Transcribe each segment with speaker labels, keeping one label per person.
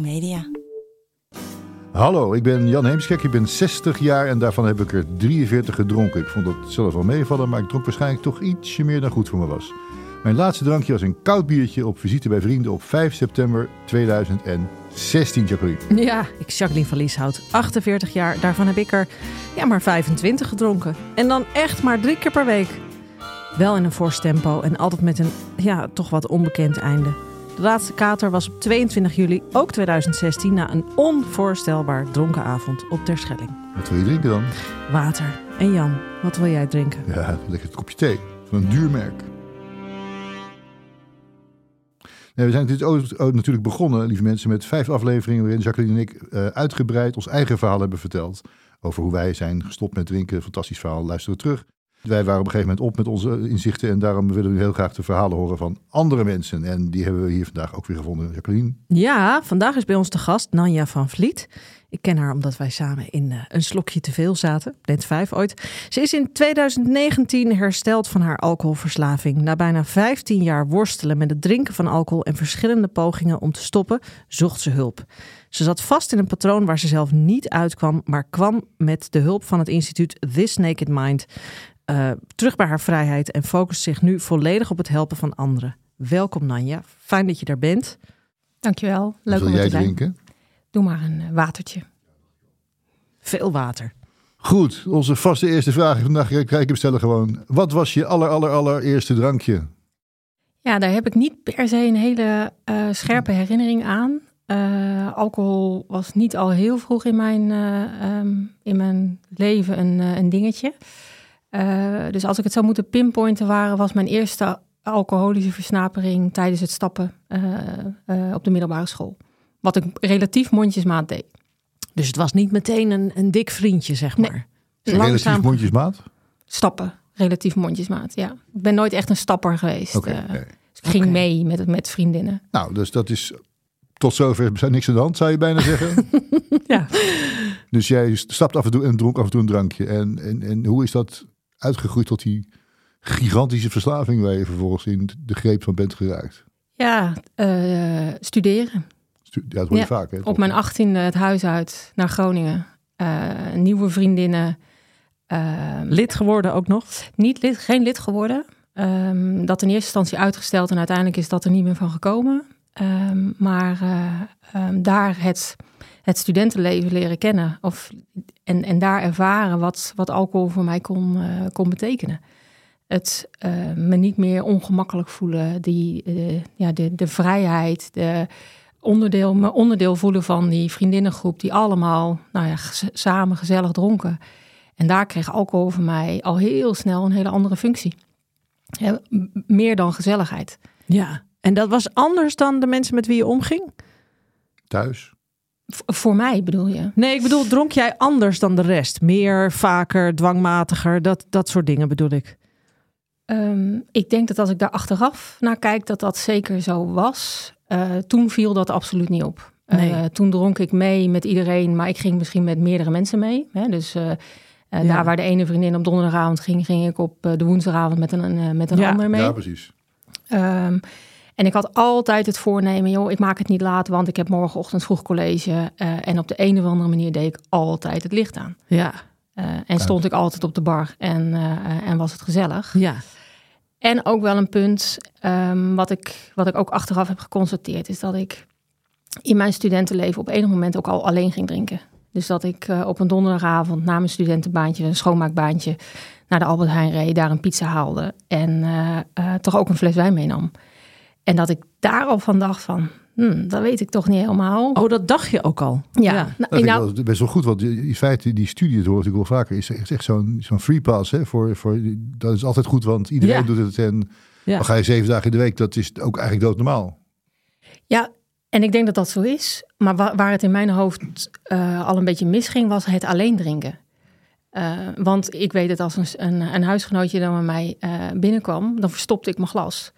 Speaker 1: Media.
Speaker 2: Hallo, ik ben Jan Heemskerk, ik ben 60 jaar en daarvan heb ik er 43 gedronken. Ik vond dat zelf wel meevallen, maar ik dronk waarschijnlijk toch ietsje meer dan goed voor me was. Mijn laatste drankje was een koud biertje op visite bij vrienden op 5 september 2016, Jacqueline.
Speaker 3: Ja, ik Jacqueline van Lieshout, 48 jaar. Daarvan heb ik er ja, maar 25 gedronken. En dan echt maar drie keer per week. Wel in een fors tempo en altijd met een ja, toch wat onbekend einde. De laatste kater was op 22 juli, ook 2016, na een onvoorstelbaar dronken avond op Terschelling.
Speaker 2: Wat wil je drinken dan?
Speaker 3: Water. En Jan, wat wil jij drinken?
Speaker 2: Ja, lekker een kopje thee van een duur merk. Nee, we zijn dit natuurlijk begonnen, lieve mensen, met vijf afleveringen waarin Jacqueline en ik eh, uitgebreid ons eigen verhaal hebben verteld. Over hoe wij zijn gestopt met drinken. Fantastisch verhaal, luisteren terug. Wij waren op een gegeven moment op met onze inzichten en daarom willen we heel graag de verhalen horen van andere mensen. En die hebben we hier vandaag ook weer gevonden, Jacqueline.
Speaker 3: Ja, vandaag is bij ons de gast Nanja van Vliet. Ik ken haar omdat wij samen in uh, een slokje te veel zaten, net vijf ooit. Ze is in 2019 hersteld van haar alcoholverslaving. Na bijna 15 jaar worstelen met het drinken van alcohol en verschillende pogingen om te stoppen, zocht ze hulp. Ze zat vast in een patroon waar ze zelf niet uitkwam, maar kwam met de hulp van het instituut This Naked Mind uh, terug bij haar vrijheid en focust zich nu volledig op het helpen van anderen. Welkom Nanja, fijn dat je daar bent.
Speaker 4: Dankjewel, leuk
Speaker 2: Wil
Speaker 4: om
Speaker 2: jij
Speaker 4: te zijn.
Speaker 2: drinken?
Speaker 4: Doe maar een uh, watertje.
Speaker 3: Veel water.
Speaker 2: Goed, onze vaste eerste vraag vandaag ga ik hem stellen gewoon. Wat was je aller, aller, allereerste drankje?
Speaker 4: Ja, daar heb ik niet per se een hele uh, scherpe herinnering aan. Uh, alcohol was niet al heel vroeg in mijn, uh, um, in mijn leven een, een dingetje. Uh, dus als ik het zou moeten pinpointen, waren, was mijn eerste alcoholische versnapering tijdens het stappen uh, uh, op de middelbare school. Wat ik relatief mondjesmaat deed.
Speaker 3: Dus het was niet meteen een, een dik vriendje, zeg maar.
Speaker 2: Nee. Relatief mondjesmaat?
Speaker 4: Stappen, relatief mondjesmaat, ja. Ik ben nooit echt een stapper geweest.
Speaker 2: Okay, okay.
Speaker 4: Dus ik ging okay. mee met, met vriendinnen.
Speaker 2: Nou, dus dat is tot zover is niks aan de hand, zou je bijna zeggen.
Speaker 4: ja.
Speaker 2: Dus jij stapt af en toe en dronk af en toe een drankje. En, en, en hoe is dat uitgegroeid tot die gigantische verslaving waar je vervolgens in de greep van bent geraakt?
Speaker 4: Ja, uh, studeren.
Speaker 2: Stu ja, dat hoor je
Speaker 4: ja,
Speaker 2: vaak. Hè,
Speaker 4: op mijn achttiende het huis uit naar Groningen. Uh, nieuwe vriendinnen.
Speaker 3: Uh, lid geworden ook nog?
Speaker 4: Niet lid, geen lid geworden. Um, dat in eerste instantie uitgesteld en uiteindelijk is dat er niet meer van gekomen. Um, maar um, daar het, het studentenleven leren kennen. Of, en, en daar ervaren wat, wat alcohol voor mij kon, uh, kon betekenen. Het uh, me niet meer ongemakkelijk voelen, die, uh, ja, de, de vrijheid, de onderdeel, me onderdeel voelen van die vriendinnengroep, die allemaal nou ja, samen gezellig dronken. En daar kreeg alcohol voor mij al heel snel een hele andere functie. Ja, meer dan gezelligheid.
Speaker 3: Ja, en dat was anders dan de mensen met wie je omging?
Speaker 2: Thuis?
Speaker 4: V voor mij bedoel je?
Speaker 3: Nee, ik bedoel, dronk jij anders dan de rest? Meer, vaker, dwangmatiger, dat, dat soort dingen bedoel ik.
Speaker 4: Um, ik denk dat als ik daar achteraf naar kijk, dat dat zeker zo was. Uh, toen viel dat absoluut niet op.
Speaker 3: Nee.
Speaker 4: Uh, toen dronk ik mee met iedereen, maar ik ging misschien met meerdere mensen mee. Hè? Dus uh, ja. daar waar de ene vriendin op donderdagavond ging, ging ik op de woensdagavond met een, met een
Speaker 3: ja.
Speaker 4: ander mee.
Speaker 2: Ja, precies.
Speaker 4: Um, en ik had altijd het voornemen, joh, ik maak het niet laat, want ik heb morgenochtend vroeg college. Uh, en op de een of andere manier deed ik altijd het licht aan.
Speaker 3: Ja.
Speaker 4: Uh, en stond ik altijd op de bar en, uh, en was het gezellig.
Speaker 3: Ja.
Speaker 4: En ook wel een punt um, wat, ik, wat ik ook achteraf heb geconstateerd, is dat ik in mijn studentenleven op enig moment ook al alleen ging drinken. Dus dat ik uh, op een donderdagavond na mijn studentenbaantje, een schoonmaakbaantje, naar de Albert Heijn reed, daar een pizza haalde en uh, uh, toch ook een fles wijn meenam. En dat ik daar al van dacht van, hmm, dat weet ik toch niet helemaal.
Speaker 3: Oh, dat dacht je ook al?
Speaker 4: Ja.
Speaker 2: ja. Nou, dat nou, wel best wel goed, want in feite die studie, dat hoor ik wel vaker, is echt zo'n zo'n free pass. Hè, voor, voor, dat is altijd goed, want iedereen ja. doet het en ja. dan ga je zeven dagen in de week, dat is ook eigenlijk doodnormaal.
Speaker 4: Ja, en ik denk dat dat zo is. Maar waar, waar het in mijn hoofd uh, al een beetje misging, was het alleen drinken. Uh, want ik weet het als een, een, een huisgenootje dan bij mij uh, binnenkwam, dan verstopte ik mijn glas.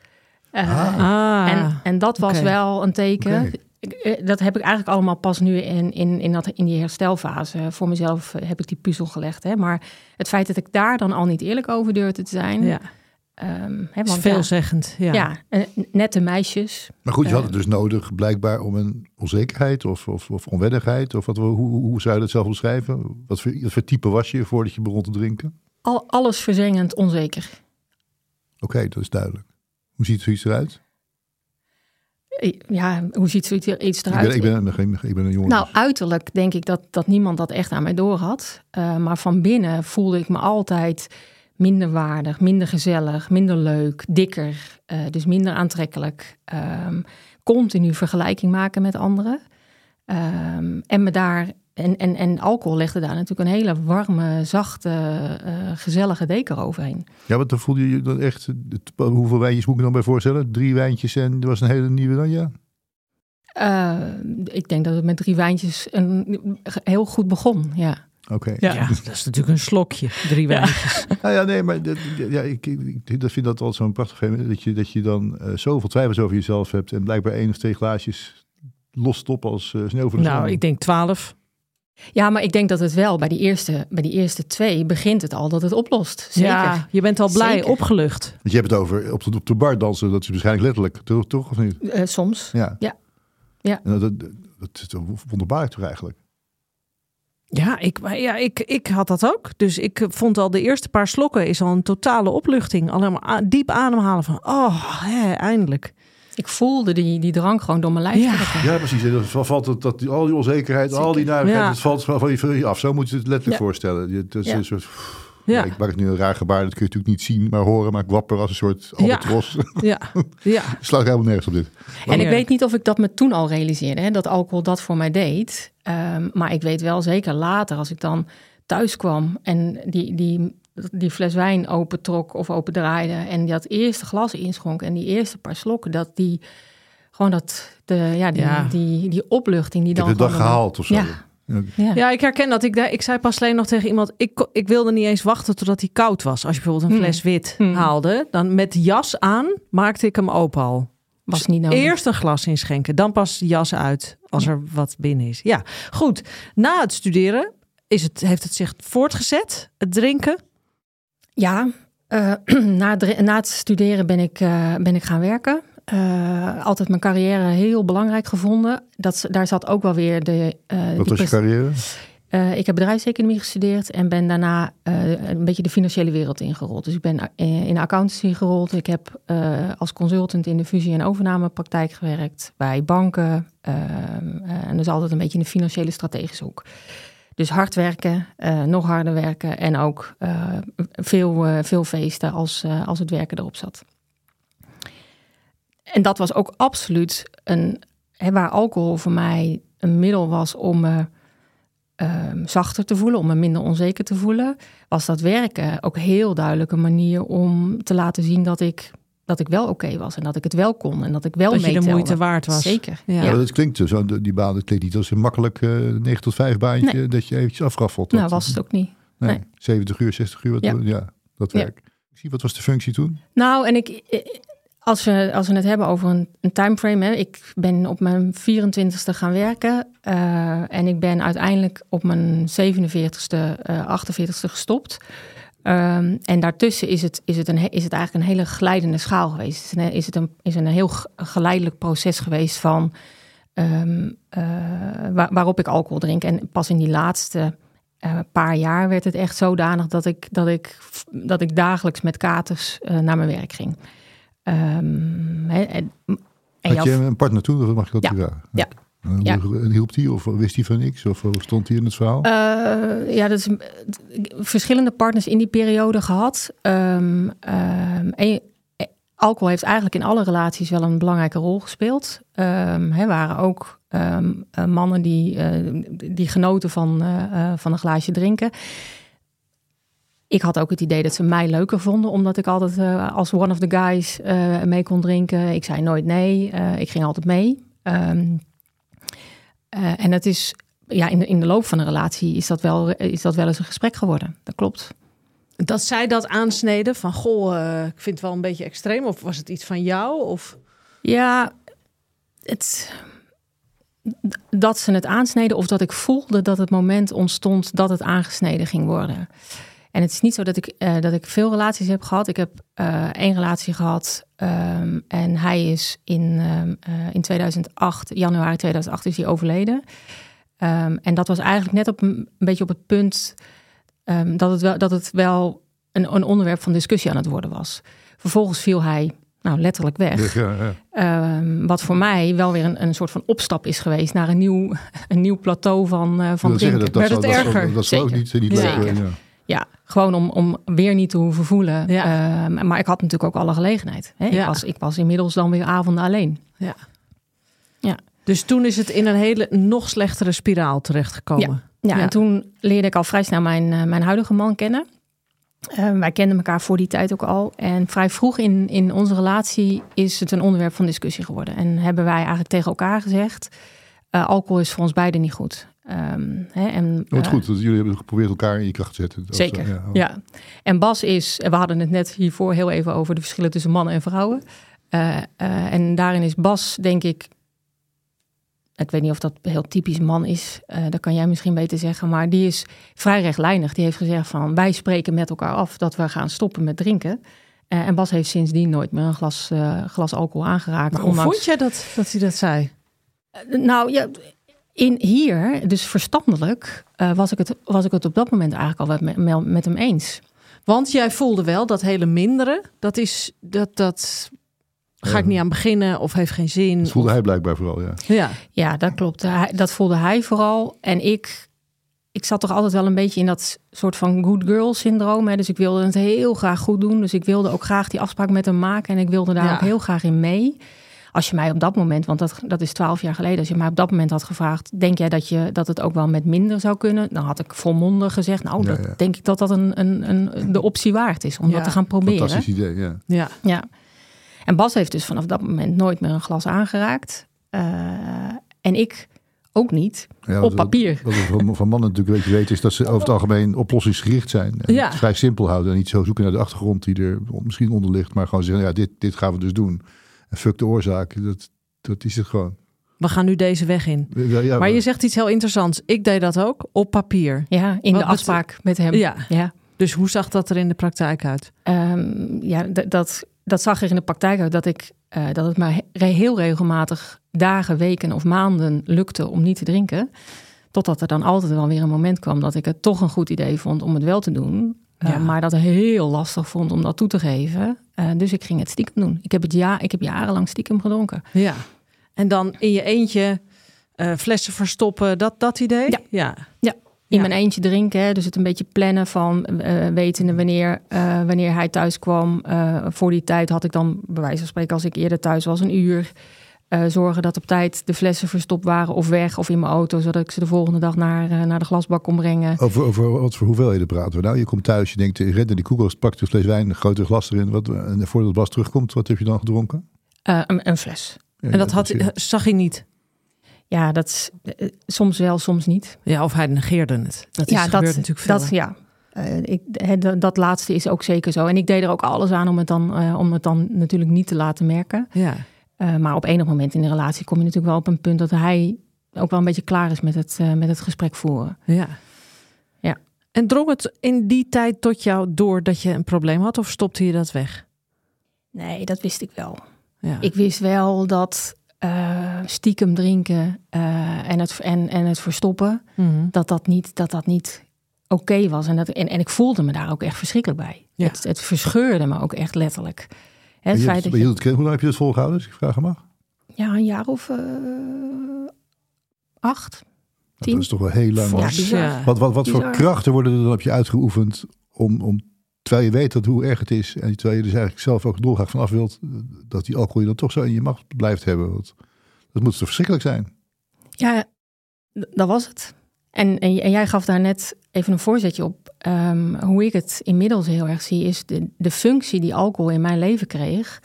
Speaker 4: Uh,
Speaker 3: ah.
Speaker 4: en, en dat was okay. wel een teken. Okay. Dat heb ik eigenlijk allemaal pas nu in, in, in, dat, in die herstelfase. Voor mezelf heb ik die puzzel gelegd. Hè? Maar het feit dat ik daar dan al niet eerlijk over durfde te zijn.
Speaker 3: Ja.
Speaker 4: Ehm, hè,
Speaker 3: is
Speaker 4: want
Speaker 3: veelzeggend. Ja.
Speaker 4: ja, eh, nette meisjes.
Speaker 2: Maar goed, je had
Speaker 4: Eh.
Speaker 2: het dus nodig blijkbaar om een onzekerheid of, of, of onwennigheid. Of wat, hoe, hoe, hoe zou je dat zelf omschrijven? Wat voor, wat voor type was je voordat je begon te drinken?
Speaker 4: Al, alles verzengend onzeker.
Speaker 2: Oké, dat is duidelijk. Hoe ziet zoiets eruit?
Speaker 4: Ja, hoe ziet zoiets er iets
Speaker 2: Ik
Speaker 4: eruit?
Speaker 2: ben, ik, ben, geen- ik ben een jongen.
Speaker 4: Nou, uiterlijk denk ik dat, dat niemand dat echt aan mij door had. Eh, maar van binnen voelde ik me altijd minder waardig, minder gezellig, minder leuk, dikker. eh, dus minder aantrekkelijk. Ehm, continu vergelijking maken met anderen. Ehm, en me daar. En, en, en alcohol legde daar natuurlijk een hele warme, zachte, eh, gezellige deken overheen.
Speaker 2: Ja, want dan voelde je je dan echt... het- Hoeveel wijntjes moet ik dan bij voorstellen? Drie wijntjes en er was een hele nieuwe dan, ja?
Speaker 4: Eh, ik denk dat het met drie wijntjes een, heel goed begon. Ja.
Speaker 2: Oké.
Speaker 3: Ja, dat is natuurlijk een slokje. Drie wijntjes.
Speaker 2: Nou ja, nee, maar dat, ja, ik, ik, ik dat vind dat altijd zo'n prachtig fenomeen. Dat je, dat je dan eh, zoveel twijfels over jezelf hebt en blijkbaar één of twee glaasjes lost op als sneeuw voor de
Speaker 3: Nou,
Speaker 2: zon.
Speaker 3: ik denk twaalf.
Speaker 4: Ja, maar ik denk dat het wel bij die eerste, bij die eerste twee begint het al dat het oplost. Zeker.
Speaker 3: Ja, je bent al blij,
Speaker 4: Zeker.
Speaker 3: opgelucht.
Speaker 2: Want je hebt het over op de, op de bar dansen, dat is waarschijnlijk letterlijk, toch, toch of niet?
Speaker 4: Eh, soms.
Speaker 2: Ja.
Speaker 4: Ja. Ja.
Speaker 2: En dat, dat, dat is toch wonderbaarlijk toch eigenlijk?
Speaker 3: Ja, ik, maar ja ik, ik had dat ook. Dus ik vond al de eerste paar slokken is al een totale opluchting. Alleen maar a- diep ademhalen van, oh, hè, eindelijk.
Speaker 4: Ik voelde die, die drank gewoon door mijn lijf
Speaker 3: Ja.
Speaker 4: trekken.
Speaker 2: Ja, precies. En dan valt het, dat, die- al die onzekerheid, al die narigheid,
Speaker 3: Ja.
Speaker 2: het valt gewoon van je- van je af. Zo moet je het letterlijk
Speaker 4: Ja.
Speaker 2: voorstellen. Je- Dat is
Speaker 4: Ja.
Speaker 2: een soort,
Speaker 3: Ja,
Speaker 2: ja. ik maak het nu een raar gebaar, dat kun je natuurlijk niet zien, maar horen, maar ik wapper als een soort albatros.
Speaker 3: ja, ja.
Speaker 2: Slaat helemaal nergens op dit.
Speaker 4: En ik weet niet of ik dat me toen al realiseerde, hè, dat alcohol dat voor mij deed. Ehm, maar ik weet wel zeker later, als ik dan thuis kwam en die, die, die fles wijn opentrok of opendraaide en dat eerste glas inschonk en die eerste paar slokken, dat die gewoon dat, de, ja, die,
Speaker 3: Ja.
Speaker 4: Die, die opluchting die
Speaker 2: Ik
Speaker 4: dan
Speaker 2: de dag gehaald of zo.
Speaker 4: Ja.
Speaker 2: Ja.
Speaker 4: Ja.
Speaker 3: Ik herken dat. Ik, ik zei pas alleen nog tegen iemand, ik, ik wilde niet eens wachten totdat hij koud was. Als je bijvoorbeeld een
Speaker 4: Hmm.
Speaker 3: fles wit
Speaker 4: Hmm.
Speaker 3: haalde, dan met jas aan maakte ik hem open al.
Speaker 4: was niet nodig.
Speaker 3: Eerst een glas inschenken, dan pas de jas uit als er wat binnen is. Ja, goed. Na het studeren is het, heeft het zich voortgezet, het drinken.
Speaker 4: Ja, eh, na, het, na het studeren ben ik, eh, ben ik gaan werken. Eh, altijd mijn carrière heel belangrijk gevonden. Dat, daar zat ook wel weer de.
Speaker 2: Wat was je carrière?
Speaker 4: Ik heb bedrijfseconomie gestudeerd en ben daarna een beetje de financiële wereld ingerold. Dus ik ben in accountancy gerold. Ik heb als consultant in de fusie- en overnamepraktijk gewerkt bij banken. eh, eh, en dus altijd een beetje in de financiële strategische hoek. Dus hard werken, eh, nog harder werken en ook eh, veel, eh, veel feesten als, als het werken erop zat. En dat was ook absoluut een, hè, waar alcohol voor mij een middel was om me ehm, zachter te voelen, om me minder onzeker te voelen, was dat werken ook heel duidelijk een manier om te laten zien dat ik, dat ik wel oké was en dat ik het wel kon en dat ik wel
Speaker 3: dat je de
Speaker 4: meetelde.
Speaker 3: moeite waard was.
Speaker 4: Zeker.
Speaker 3: Ja.
Speaker 2: Ja, dat klinkt zo, die baan, dat klinkt niet als een makkelijk eh 9 tot 5 baantje dat je eventjes afraffelt.
Speaker 4: Nou,
Speaker 2: Dat-
Speaker 4: was het ook niet.
Speaker 2: Nee,
Speaker 4: nee.
Speaker 2: 70 uur, 60 uur, wat,
Speaker 4: Ja.
Speaker 2: ja. dat
Speaker 4: Ja.
Speaker 2: werk. Ik zie, wat was de functie toen?
Speaker 4: Nou, en ik, als we, als we het hebben over een, een timeframe, hè, ik ben op mijn 24ste gaan werken eh, en ik ben uiteindelijk op mijn 47ste, eh 48ste gestopt. Ehm, en daartussen is het, is, het een, is het eigenlijk een hele glijdende schaal geweest. Is, een, is het een, is een heel geleidelijk proces geweest van ehm, eh, waar- waarop ik alcohol drink. En pas in die laatste eh, paar jaar werd het echt zodanig dat ik, dat ik, dat ik dagelijks met katers eh, naar mijn werk ging. Hè, en, en
Speaker 2: Had
Speaker 4: jouw-
Speaker 2: je een partner toen, of mag ik dat
Speaker 4: Ja.
Speaker 2: vragen?
Speaker 4: Ja.
Speaker 2: En
Speaker 4: Ja.
Speaker 2: Hielp die of wist hij van niks? Of stond hij in het verhaal?
Speaker 4: Eh, ja, dat is verschillende partners in die periode gehad. Ehm, ehm, en, eh, alcohol heeft eigenlijk in alle relaties wel een belangrijke rol gespeeld. Er waren ook ehm, eh, mannen die, die genoten van, van een glaasje drinken. Ik had ook het idee dat ze mij leuker vonden, omdat ik altijd als one of the guys mee kon drinken. Ik zei nooit nee, ik ging altijd mee. Ehm, eh, en het is ja, in de, in de loop van een relatie is dat, wel, is dat wel eens een gesprek geworden. Dat klopt.
Speaker 3: Dat zij dat aansneden van, goh, eh, ik vind het wel een beetje extreem. Of was het iets van jou? Of...
Speaker 4: Ja, het, dat ze het aansneden of dat ik voelde dat het moment ontstond dat het aangesneden ging worden. En het is niet zo dat ik, eh, dat ik veel relaties heb gehad. Ik heb eh, één relatie gehad ehm, en hij is in, eh, in 2008, januari 2008, is hij overleden. Ehm, en dat was eigenlijk net op een, beetje op het punt dat, het wel, dat het wel een, een onderwerp van discussie aan het worden was. Vervolgens viel hij nou, letterlijk weg.
Speaker 2: Ja, ja.
Speaker 4: Wat voor mij wel weer een, een soort van opstap is geweest naar een nieuw, een nieuw plateau van, van drinken.
Speaker 2: dat, dat,
Speaker 3: Werd
Speaker 2: zou-
Speaker 3: het
Speaker 2: dat, zou-
Speaker 3: erger?
Speaker 2: dat zou ook niet, niet leuk ja.
Speaker 4: Gewoon om, om weer niet te hoeven voelen.
Speaker 3: Ja.
Speaker 4: Ehm, maar ik had natuurlijk ook alle gelegenheid. Hè?
Speaker 3: Ja.
Speaker 4: Ik, was, ik was inmiddels dan weer avonden alleen.
Speaker 3: Ja.
Speaker 4: Ja.
Speaker 3: Dus toen is het in een hele nog slechtere spiraal terechtgekomen.
Speaker 4: Ja,
Speaker 3: Ja.
Speaker 4: en toen leerde ik al vrij snel mijn, eh, mijn huidige man kennen. Eh, wij kenden elkaar voor die tijd ook al. En vrij vroeg in, in onze relatie is het een onderwerp van discussie geworden. En hebben wij eigenlijk tegen elkaar gezegd: eh, alcohol is voor ons beiden niet goed. Ehm, hè, en,
Speaker 2: Wat
Speaker 4: eh,
Speaker 2: goed, dat jullie hebben geprobeerd elkaar in je kracht te zetten.
Speaker 4: Zeker.
Speaker 2: eh, ja.
Speaker 4: Ja, en Bas is, we hadden het net hiervoor heel even over de verschillen tussen mannen en vrouwen. Eh, eh, en daarin is Bas, denk ik, ik weet niet of dat heel typisch man is, eh, dat kan jij misschien beter zeggen, maar die is vrij rechtlijnig. Die heeft gezegd van wij spreken met elkaar af dat we gaan stoppen met drinken. Eh, en Bas heeft sindsdien nooit meer een glas, eh, glas alcohol aangeraakt.
Speaker 3: Maar hoe
Speaker 4: ondanks-
Speaker 3: vond jij dat, dat hij dat zei?
Speaker 4: nou ja, in hier, dus verstandelijk, eh, was, ik het, was ik het op dat moment eigenlijk al met, met, met hem eens.
Speaker 3: Want jij voelde wel dat hele mindere, dat is dat dat ga
Speaker 2: Ja.
Speaker 3: ik niet aan beginnen of heeft geen zin.
Speaker 2: Dat voelde
Speaker 3: of-
Speaker 2: hij blijkbaar vooral, ja.
Speaker 3: Ja,
Speaker 4: Ja, dat klopt. Hij, dat voelde hij vooral. En ik, ik zat toch altijd wel een beetje in dat soort van good girl syndroom. Hè? Dus ik wilde het heel graag goed doen. Dus ik wilde ook graag die afspraak met hem maken. En ik wilde daar
Speaker 3: Ja.
Speaker 4: ook heel graag in mee. Als je mij op dat moment, want dat, dat is twaalf jaar geleden, als je mij op dat moment had gevraagd, denk jij dat, je, dat het ook wel met minder zou kunnen? Dan had ik volmondig gezegd, nou,
Speaker 2: Ja,
Speaker 4: dat
Speaker 2: ja.
Speaker 4: denk ik dat dat een, een, een, de optie waard is om
Speaker 3: Ja,
Speaker 4: dat te gaan proberen.
Speaker 2: Fantastisch idee, ja.
Speaker 3: ja.
Speaker 4: Ja. En Bas heeft dus vanaf dat moment nooit meer een glas aangeraakt. Eh, en ik ook niet.
Speaker 2: ja
Speaker 4: op papier.
Speaker 2: Wat we van, mannen natuurlijk een beetje weten, is dat ze over het algemeen oplossingsgericht zijn. En
Speaker 3: Ja.
Speaker 2: het vrij simpel houden en niet zo zoeken naar de achtergrond die er misschien onder ligt. Maar gewoon zeggen, ja, dit, dit gaan we dus doen. En fuck de oorzaak, dat, dat is het gewoon.
Speaker 3: We gaan nu deze weg in.
Speaker 2: Ja, ja,
Speaker 3: Maar je zegt iets heel interessants. Ik deed dat ook op papier.
Speaker 4: Ja, in
Speaker 3: Wat
Speaker 4: de afspraak met hem.
Speaker 3: Ja.
Speaker 4: ja.
Speaker 3: Dus hoe zag dat er in de praktijk uit?
Speaker 4: Ehm, ja dat, dat zag er in de praktijk uit dat, ik, eh, dat het mij he- heel regelmatig dagen, weken of maanden lukte om niet te drinken. Totdat er dan altijd wel weer een moment kwam dat ik het toch een goed idee vond om het wel te doen. Eh,
Speaker 3: Ja.
Speaker 4: maar dat heel lastig vond om dat toe te geven. Eh, dus ik ging het stiekem doen. Ik heb, het ja, ik heb jarenlang stiekem gedronken.
Speaker 3: Ja. En dan in je eentje eh, flessen verstoppen, dat, dat idee?
Speaker 4: Ja.
Speaker 3: ja.
Speaker 4: In
Speaker 3: Ja.
Speaker 4: mijn eentje drinken. Hè? Dus het een beetje plannen van wetende wanneer, wanneer hij thuis kwam. Voor die tijd had ik dan, bij wijze van spreken, als ik eerder thuis was, een uur. Eh, zorgen dat op tijd de flessen verstopt waren of weg of in mijn auto. Zodat ik ze de volgende dag naar, eh, naar de glasbak kon brengen.
Speaker 2: Over, over wat voor hoeveelheden praten we nou? Je komt thuis, je denkt, je rent naar die koelkast, pakt een fles wijn, een grotere glas erin. Wat, en voordat Bas terugkomt, wat heb je dan gedronken?
Speaker 4: Eh, een, een fles.
Speaker 2: Ja,
Speaker 3: En dat had, zag hij niet?
Speaker 4: Ja, dat is soms wel, soms niet.
Speaker 3: Ja, of hij negeerde het. Dat is,
Speaker 4: ja,
Speaker 3: natuurlijk veel.
Speaker 4: Dat, ja. Eh, ik, dat, dat laatste is ook zeker zo. En ik deed er ook alles aan om het dan, eh, om het dan natuurlijk niet te laten merken.
Speaker 3: ja.
Speaker 4: Eh, maar op enig moment in de relatie kom je natuurlijk wel op een punt dat hij ook wel een beetje klaar is met het, eh, met het gesprek voeren.
Speaker 3: ja.
Speaker 4: Ja.
Speaker 3: En drong het in die tijd tot jou door dat je een probleem had of stopte je dat weg?
Speaker 4: Nee, dat wist ik wel.
Speaker 3: Ja.
Speaker 4: Ik wist wel dat eh, stiekem drinken en, het, en, en het verstoppen,
Speaker 3: Mhm.
Speaker 4: dat dat niet, dat dat niet oké was. En, dat, en, en ik voelde me daar ook echt verschrikkelijk bij.
Speaker 3: Ja.
Speaker 4: Het, het verscheurde me ook echt letterlijk. Hè,
Speaker 2: Je hebt- je het- hoe lang heb je het volgehouden, als ik vragen mag?
Speaker 4: ja, een jaar of eh, acht, tien.
Speaker 2: Dat is toch wel heel lang.
Speaker 4: Ja, bizar.
Speaker 2: Wat, wat, wat voor krachten worden er dan op je uitgeoefend om, om terwijl je weet dat hoe erg het is en terwijl je dus eigenlijk zelf ook dolgraag vanaf wilt, dat die alcohol je dan toch zo in je macht blijft hebben. Want dat moet toch verschrikkelijk zijn.
Speaker 4: Ja, dat was het. En, en, en jij gaf daar net even een voorzetje op. Ehm, hoe ik het inmiddels heel erg zie, is de, de functie die alcohol in mijn leven kreeg.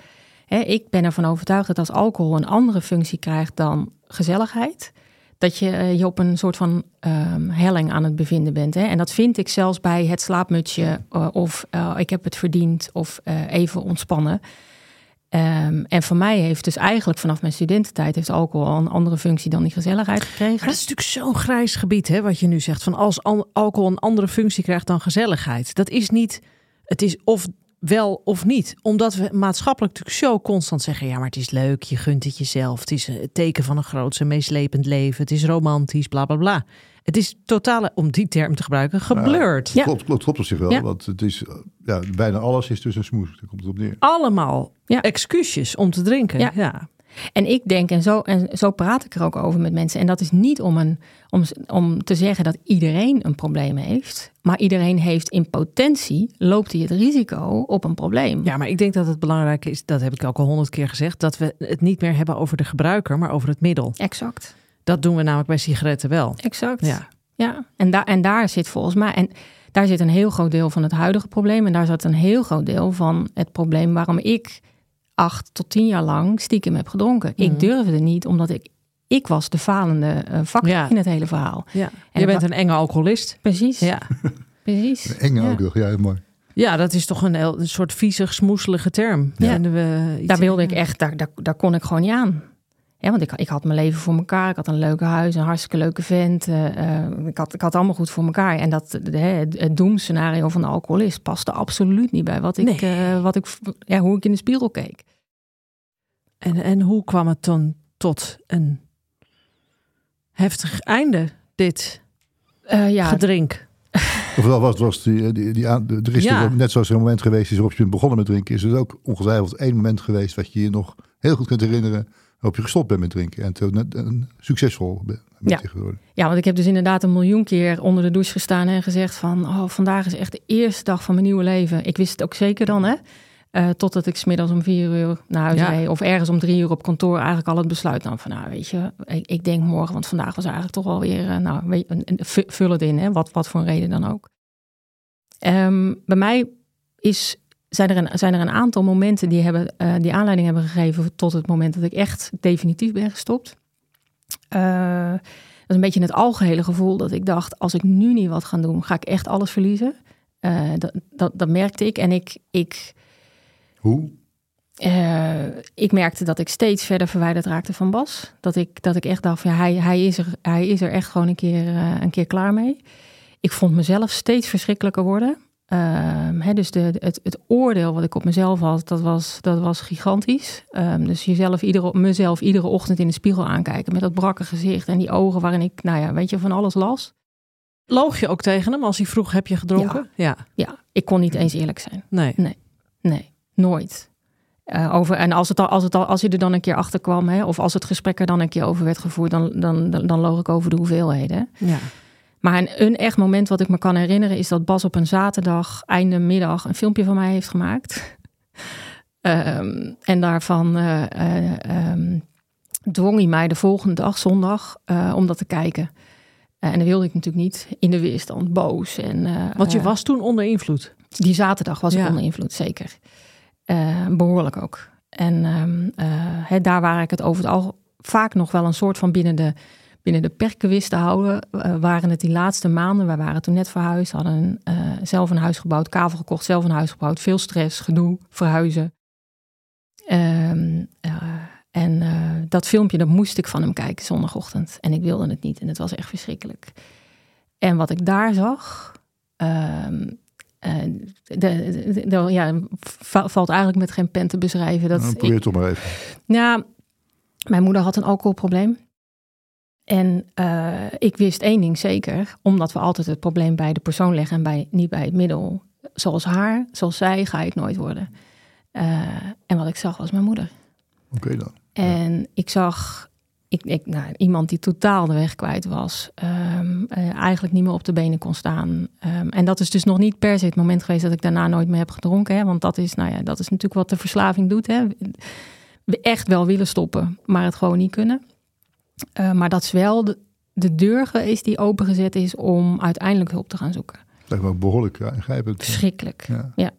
Speaker 4: Ik ben ervan overtuigd dat als alcohol een andere functie krijgt dan gezelligheid, dat je eh, je op een soort van ehm, helling aan het bevinden bent. En dat vind ik zelfs bij het slaapmutsje eh, of eh, ik heb het verdiend of even ontspannen. Ehm, en voor mij heeft dus eigenlijk vanaf mijn studententijd heeft alcohol al een andere functie dan die gezelligheid gekregen.
Speaker 3: Dat is natuurlijk zo'n grijs gebied, hè, wat je nu zegt. Van als al- alcohol een andere functie krijgt dan gezelligheid. Dat is niet, het is of wel of niet. Omdat we maatschappelijk natuurlijk zo constant zeggen... ja, maar het is leuk, je gunt het jezelf. Het is het teken van een grootse, meeslepend leven. Het is romantisch, bla, bla, bla. Het is totaal, om die term te gebruiken, geblurred.
Speaker 4: Ja.
Speaker 2: Klopt, klopt, klopt op zich wel.
Speaker 4: Ja.
Speaker 2: Want het is, eh, ja, bijna alles is dus een smoes. Daar komt het op neer.
Speaker 3: Allemaal
Speaker 4: Ja.
Speaker 3: excuusjes om te drinken.
Speaker 4: Ja.
Speaker 3: ja.
Speaker 4: En ik denk, en zo, en zo praat ik er ook over met mensen. En dat is niet om, een, om, om te zeggen dat iedereen een probleem heeft. Maar iedereen heeft in potentie, loopt hij het risico op een probleem.
Speaker 3: Ja, maar ik denk dat het belangrijk is, dat heb ik ook al honderd keer gezegd, dat we het niet meer hebben over de gebruiker, maar over het middel.
Speaker 4: Exact,
Speaker 3: Dat doen we namelijk bij sigaretten wel.
Speaker 4: exact.
Speaker 3: Ja.
Speaker 4: Ja, en, daar en daar zit volgens mij, en daar zit een heel groot deel van het huidige probleem. En daar zat een heel groot deel van het probleem waarom ik acht tot tien jaar lang stiekem heb gedronken.
Speaker 3: Mhm.
Speaker 4: Ik durfde niet, omdat ik, ik was de falende eh vak
Speaker 3: Ja.
Speaker 4: in het hele verhaal.
Speaker 3: ja.
Speaker 4: En
Speaker 3: Je bent een enge alcoholist.
Speaker 4: Precies,
Speaker 3: Ja.
Speaker 4: precies.
Speaker 2: Enge
Speaker 4: Ja.
Speaker 2: ook nog. Ja, mooi.
Speaker 3: ja, dat is toch een, een soort viezig, smoeselige term.
Speaker 4: Ja.
Speaker 3: Vinden we iets-
Speaker 4: Daar wilde ik echt, daar, daar, daar kon ik gewoon niet aan. Ja, want ik, ik had mijn leven voor elkaar. Ik had een leuke huis, een hartstikke leuke vent. eh, eh, ik, had, ik had allemaal goed voor elkaar. En dat, de, het, het doemscenario van de alcoholist paste absoluut niet bij wat ik,
Speaker 3: Nee.
Speaker 4: eh, wat ik, ja, hoe ik in de spiegel keek.
Speaker 3: En, en hoe kwam het dan tot een heftig einde, dit
Speaker 4: Eh, ja,
Speaker 3: gedrink?
Speaker 2: Ofwel was, was die, die, die aan, er is
Speaker 3: Ja.
Speaker 2: net zoals er een moment geweest is waarop je bent begonnen met drinken, is er ook ongetwijfeld één moment geweest wat je je nog heel goed kunt herinneren waarop je gestopt bent met drinken en toen net een succesvol bent
Speaker 4: Ja.
Speaker 2: geworden.
Speaker 4: ja, want ik heb dus inderdaad een miljoen keer onder de douche gestaan en gezegd van... Oh, vandaag is echt de eerste dag van mijn nieuwe leven. Ik wist het ook zeker dan, hè. Eh, totdat ik smiddags om vier uur naar huis
Speaker 3: Ja.
Speaker 4: reed. Of ergens om drie uur op kantoor eigenlijk al het besluit nam van... Nou, weet je, ik, ik denk morgen, want vandaag was eigenlijk toch wel weer... eh, nou, weet, je, vul het in, hè, wat, wat voor een reden dan ook. Ehm, bij mij is, zijn, er een, zijn er een aantal momenten die, hebben, eh, die aanleiding hebben gegeven... tot het moment dat ik echt definitief ben gestopt. Eh, dat is een beetje het algehele gevoel dat ik dacht... als ik nu niet wat ga doen, ga ik echt alles verliezen. Eh, dat, dat, dat merkte ik en ik... ik
Speaker 2: Hoe?
Speaker 4: ik merkte dat ik steeds verder verwijderd raakte van Bas. Dat ik, dat ik echt dacht, ja, hij, hij, is er, hij is er echt gewoon een keer, een keer klaar mee. Ik vond mezelf steeds verschrikkelijker worden. Ehm, dus de, het, het oordeel wat ik op mezelf had, dat was, dat was gigantisch. Ehm, dus jezelf iedere, mezelf iedere ochtend in de spiegel aankijken met dat brakke gezicht en die ogen waarin ik, nou ja, weet je, van alles las.
Speaker 3: Loog je ook tegen hem als hij vroeg, heb je gedronken? Ja.
Speaker 4: Ja, ik kon niet eens eerlijk zijn.
Speaker 3: Nee.
Speaker 4: Nee, nooit. Eh, over, en als, het al, als, het al, als hij er dan een keer achter kwam, hè, of als het gesprek er dan een keer over werd gevoerd, dan, dan, dan, dan loog ik over de hoeveelheden.
Speaker 3: Ja.
Speaker 4: Maar een, een echt moment wat ik me kan herinneren is dat Bas op een zaterdag, einde middag, een filmpje van mij heeft gemaakt. Ehm, en daarvan eh, eh, ehm, dwong hij mij de volgende dag, zondag, eh, om dat te kijken. En dat wilde ik natuurlijk niet. In de weerstand, boos. En,
Speaker 3: Want je was toen onder invloed.
Speaker 4: die zaterdag was ik onder invloed, zeker. Eh, behoorlijk ook. En ehm, eh, daar waar ik het over het al vaak nog wel een soort van binnen de, binnen de perken wist te houden, eh, waren het die laatste maanden. Wij waren toen net verhuisd, hadden eh, zelf een huis gebouwd, kavel gekocht, zelf een huis gebouwd. Veel stress, gedoe, verhuizen. Ehm, eh, en dat filmpje, dat moest ik van hem kijken zondagochtend. En ik wilde het niet en het was echt verschrikkelijk. En wat ik daar zag, eh, de, de- de- ja, va- valt eigenlijk met geen pen te beschrijven. Dat
Speaker 2: Nou, probeer het toch maar even.
Speaker 4: ja, mijn moeder had een alcoholprobleem. En eh, ik wist één ding zeker, omdat we altijd het probleem bij de persoon leggen en bij, niet bij het middel. Zoals haar, zoals zij, ga ik nooit worden. Eh, en wat ik zag was mijn moeder.
Speaker 2: Oké dan.
Speaker 4: En ik zag ik, ik, nou, iemand die totaal de weg kwijt was. ehm, eh, eigenlijk niet meer op de benen kon staan. Ehm, en dat is dus nog niet per se het moment geweest dat ik daarna nooit meer heb gedronken. Hè? Want dat is, nou ja, dat is natuurlijk wat de verslaving doet. Hè? We echt wel willen stoppen, maar het gewoon niet kunnen. Eh, maar dat is wel de, de deur geweest die opengezet is om uiteindelijk hulp te gaan zoeken.
Speaker 2: Dat me ook behoorlijk ja, ingrijpend.
Speaker 4: Verschrikkelijk.
Speaker 2: Ja.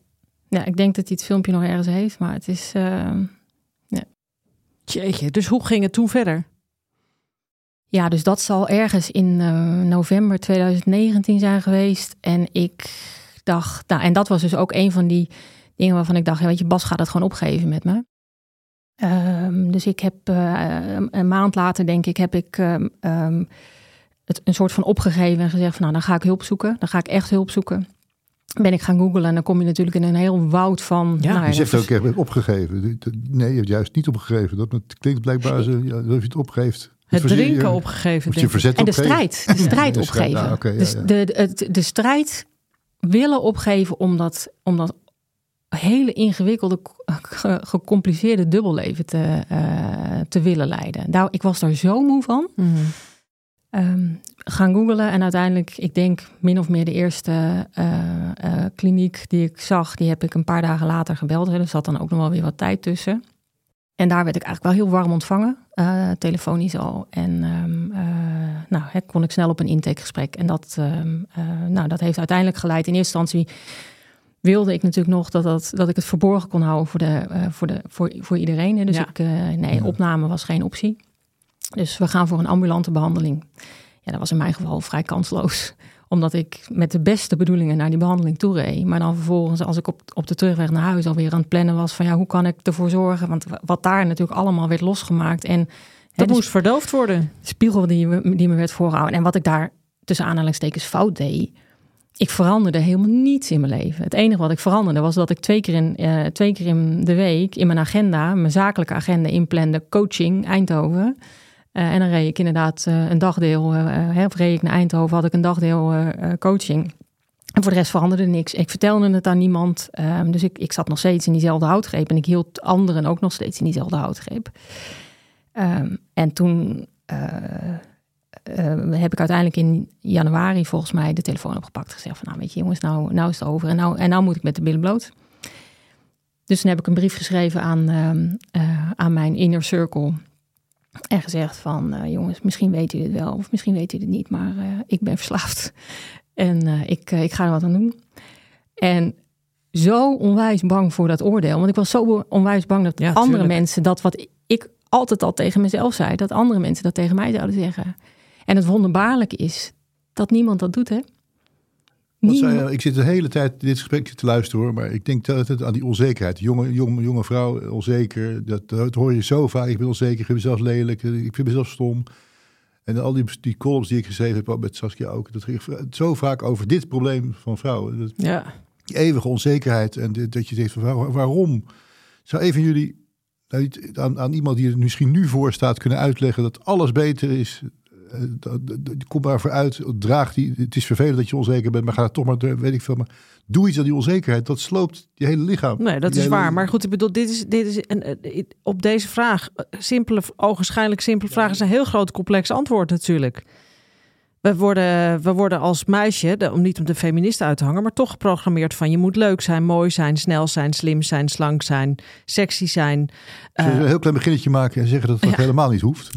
Speaker 4: Ja, ik denk dat hij het filmpje nog ergens heeft, maar het is. ehm,
Speaker 3: Jeetje, dus hoe ging het toen verder?
Speaker 4: Ja, dus dat zal ergens in eh, november 2019 zijn geweest. En ik dacht, nou, en dat was dus ook een van die dingen waarvan ik dacht, ja, weet je, Bas gaat het gewoon opgeven met me. Dus ik heb eh, een maand later, denk ik, heb ik ehm, ehm, het een soort van opgegeven en gezegd van nou, dan ga ik hulp zoeken. Dan ga ik echt hulp zoeken. Ben ik gaan googlen en dan kom je natuurlijk in een heel woud van...
Speaker 3: Ja,
Speaker 4: nou
Speaker 2: Je zegt
Speaker 4: dat
Speaker 2: ook, ik heb opgegeven. Nee, je hebt juist niet opgegeven. Dat klinkt blijkbaar alsof je het opgeeft.
Speaker 3: Het drinken
Speaker 2: je-
Speaker 3: opgegeven.
Speaker 2: Je verzet
Speaker 4: En de
Speaker 2: opgeeft.
Speaker 4: strijd, de strijd opgeven.
Speaker 2: ah, ja,
Speaker 4: dus. De, de, het- de strijd willen opgeven om dat, om dat hele ingewikkelde, ge- gecompliceerde dubbelleven te, eh, te willen leiden. Nou, ik was daar zo moe van.
Speaker 3: Mhm.
Speaker 4: Ehm, gaan googlen en uiteindelijk, ik denk min of meer de eerste eh, eh, kliniek die ik zag, die heb ik een paar dagen later gebeld. Er zat dan ook nog wel weer wat tijd tussen. En daar werd ik eigenlijk wel heel warm ontvangen, telefonisch al. En ehm, eh, nou, kon ik snel op een intakegesprek. En dat, ehm, eh, nou, dat heeft uiteindelijk geleid. In eerste instantie wilde ik natuurlijk nog dat, dat, dat ik het verborgen kon houden voor, de, eh, voor, de, voor, voor iedereen. hè. Dus
Speaker 3: Ja.
Speaker 4: ik, eh, nee, opname was geen optie. Dus we gaan voor een ambulante behandeling. Ja, dat was in mijn geval vrij kansloos. Omdat ik met de beste bedoelingen naar die behandeling toe reed. Maar dan vervolgens, als ik op, op de terugweg naar huis alweer aan het plannen was van ja, hoe kan ik ervoor zorgen? Want wat daar natuurlijk allemaal werd losgemaakt. En
Speaker 3: Dat
Speaker 4: de
Speaker 3: moest verdoofd worden.
Speaker 4: spiegel die, me- die me werd voorgehouden. En wat ik daar tussen aanhalingstekens fout deed. Ik veranderde helemaal niets in mijn leven. Het enige wat ik veranderde was dat ik twee keer in, eh, twee keer in de week in mijn agenda, mijn zakelijke agenda inplande, coaching Eindhoven. Eh, en dan reed ik inderdaad eh, een dagdeel, of reed ik naar Eindhoven, had ik een dagdeel coaching. En voor de rest veranderde niks. Ik vertelde het aan niemand. Ehm, dus ik, ik zat nog steeds in diezelfde houtgreep. En ik hield anderen ook nog steeds in diezelfde houtgreep. Ehm, en toen heb ik uiteindelijk in januari volgens mij de telefoon opgepakt. Gezegd van nou weet je jongens, nou, nou is het over. En nou, en nou moet ik met de billen bloot. Dus toen heb ik een brief geschreven aan, ehm, eh, aan mijn inner circle. En gezegd van eh, jongens, misschien weet u het wel of misschien weet u het niet. Maar eh, ik ben verslaafd. En eh, ik, eh, ik ga er wat aan doen. En zo onwijs bang voor dat oordeel. Want ik was zo onwijs bang dat
Speaker 3: Ja,
Speaker 4: andere
Speaker 3: tuurlijk.
Speaker 4: mensen dat wat ik altijd al tegen mezelf zei, dat andere mensen dat tegen mij zouden zeggen. En het wonderbaarlijke is dat niemand dat doet, hè?
Speaker 2: Zei ik zit de hele tijd dit gesprek te luisteren hoor, maar ik denk dat het aan die onzekerheid. Jonge, jonge, jonge vrouw, onzeker, dat, dat hoor je zo vaak. Ik ben onzeker, ik vind mezelf lelijk, ik vind mezelf stom. En al die, die columns die ik geschreven heb, met Saskia ook, dat ging zo vaak over dit probleem van vrouwen. Dat,
Speaker 3: Ja.
Speaker 2: die eeuwige onzekerheid en dit- dat je denkt van waar- waarom? Zou even jullie nou, aan, aan iemand die er misschien nu voor staat kunnen uitleggen dat alles beter is? Eh, Kom maar vooruit, draag die. Het is vervelend dat je onzeker bent, maar ga toch maar, door, weet ik veel. Maar doe iets aan die onzekerheid. Dat sloopt je hele lichaam.
Speaker 3: Nee, dat
Speaker 2: Die
Speaker 3: is
Speaker 2: hele-
Speaker 3: waar. Maar goed, ik bedoel, dit is, dit is een, eh, op deze vraag, eh, simpele, ogenschijnlijk simpele vraag, is een heel groot complex antwoord natuurlijk. We worden, we worden als meisje, de- om niet om de feministen uit te hangen, maar toch geprogrammeerd van je moet leuk zijn, mooi zijn, snel zijn, slim zijn, slank zijn, sexy zijn. Eh,
Speaker 2: een heel klein beginnetje maken en zeggen dat dat
Speaker 3: Ja.
Speaker 2: helemaal niet hoeft.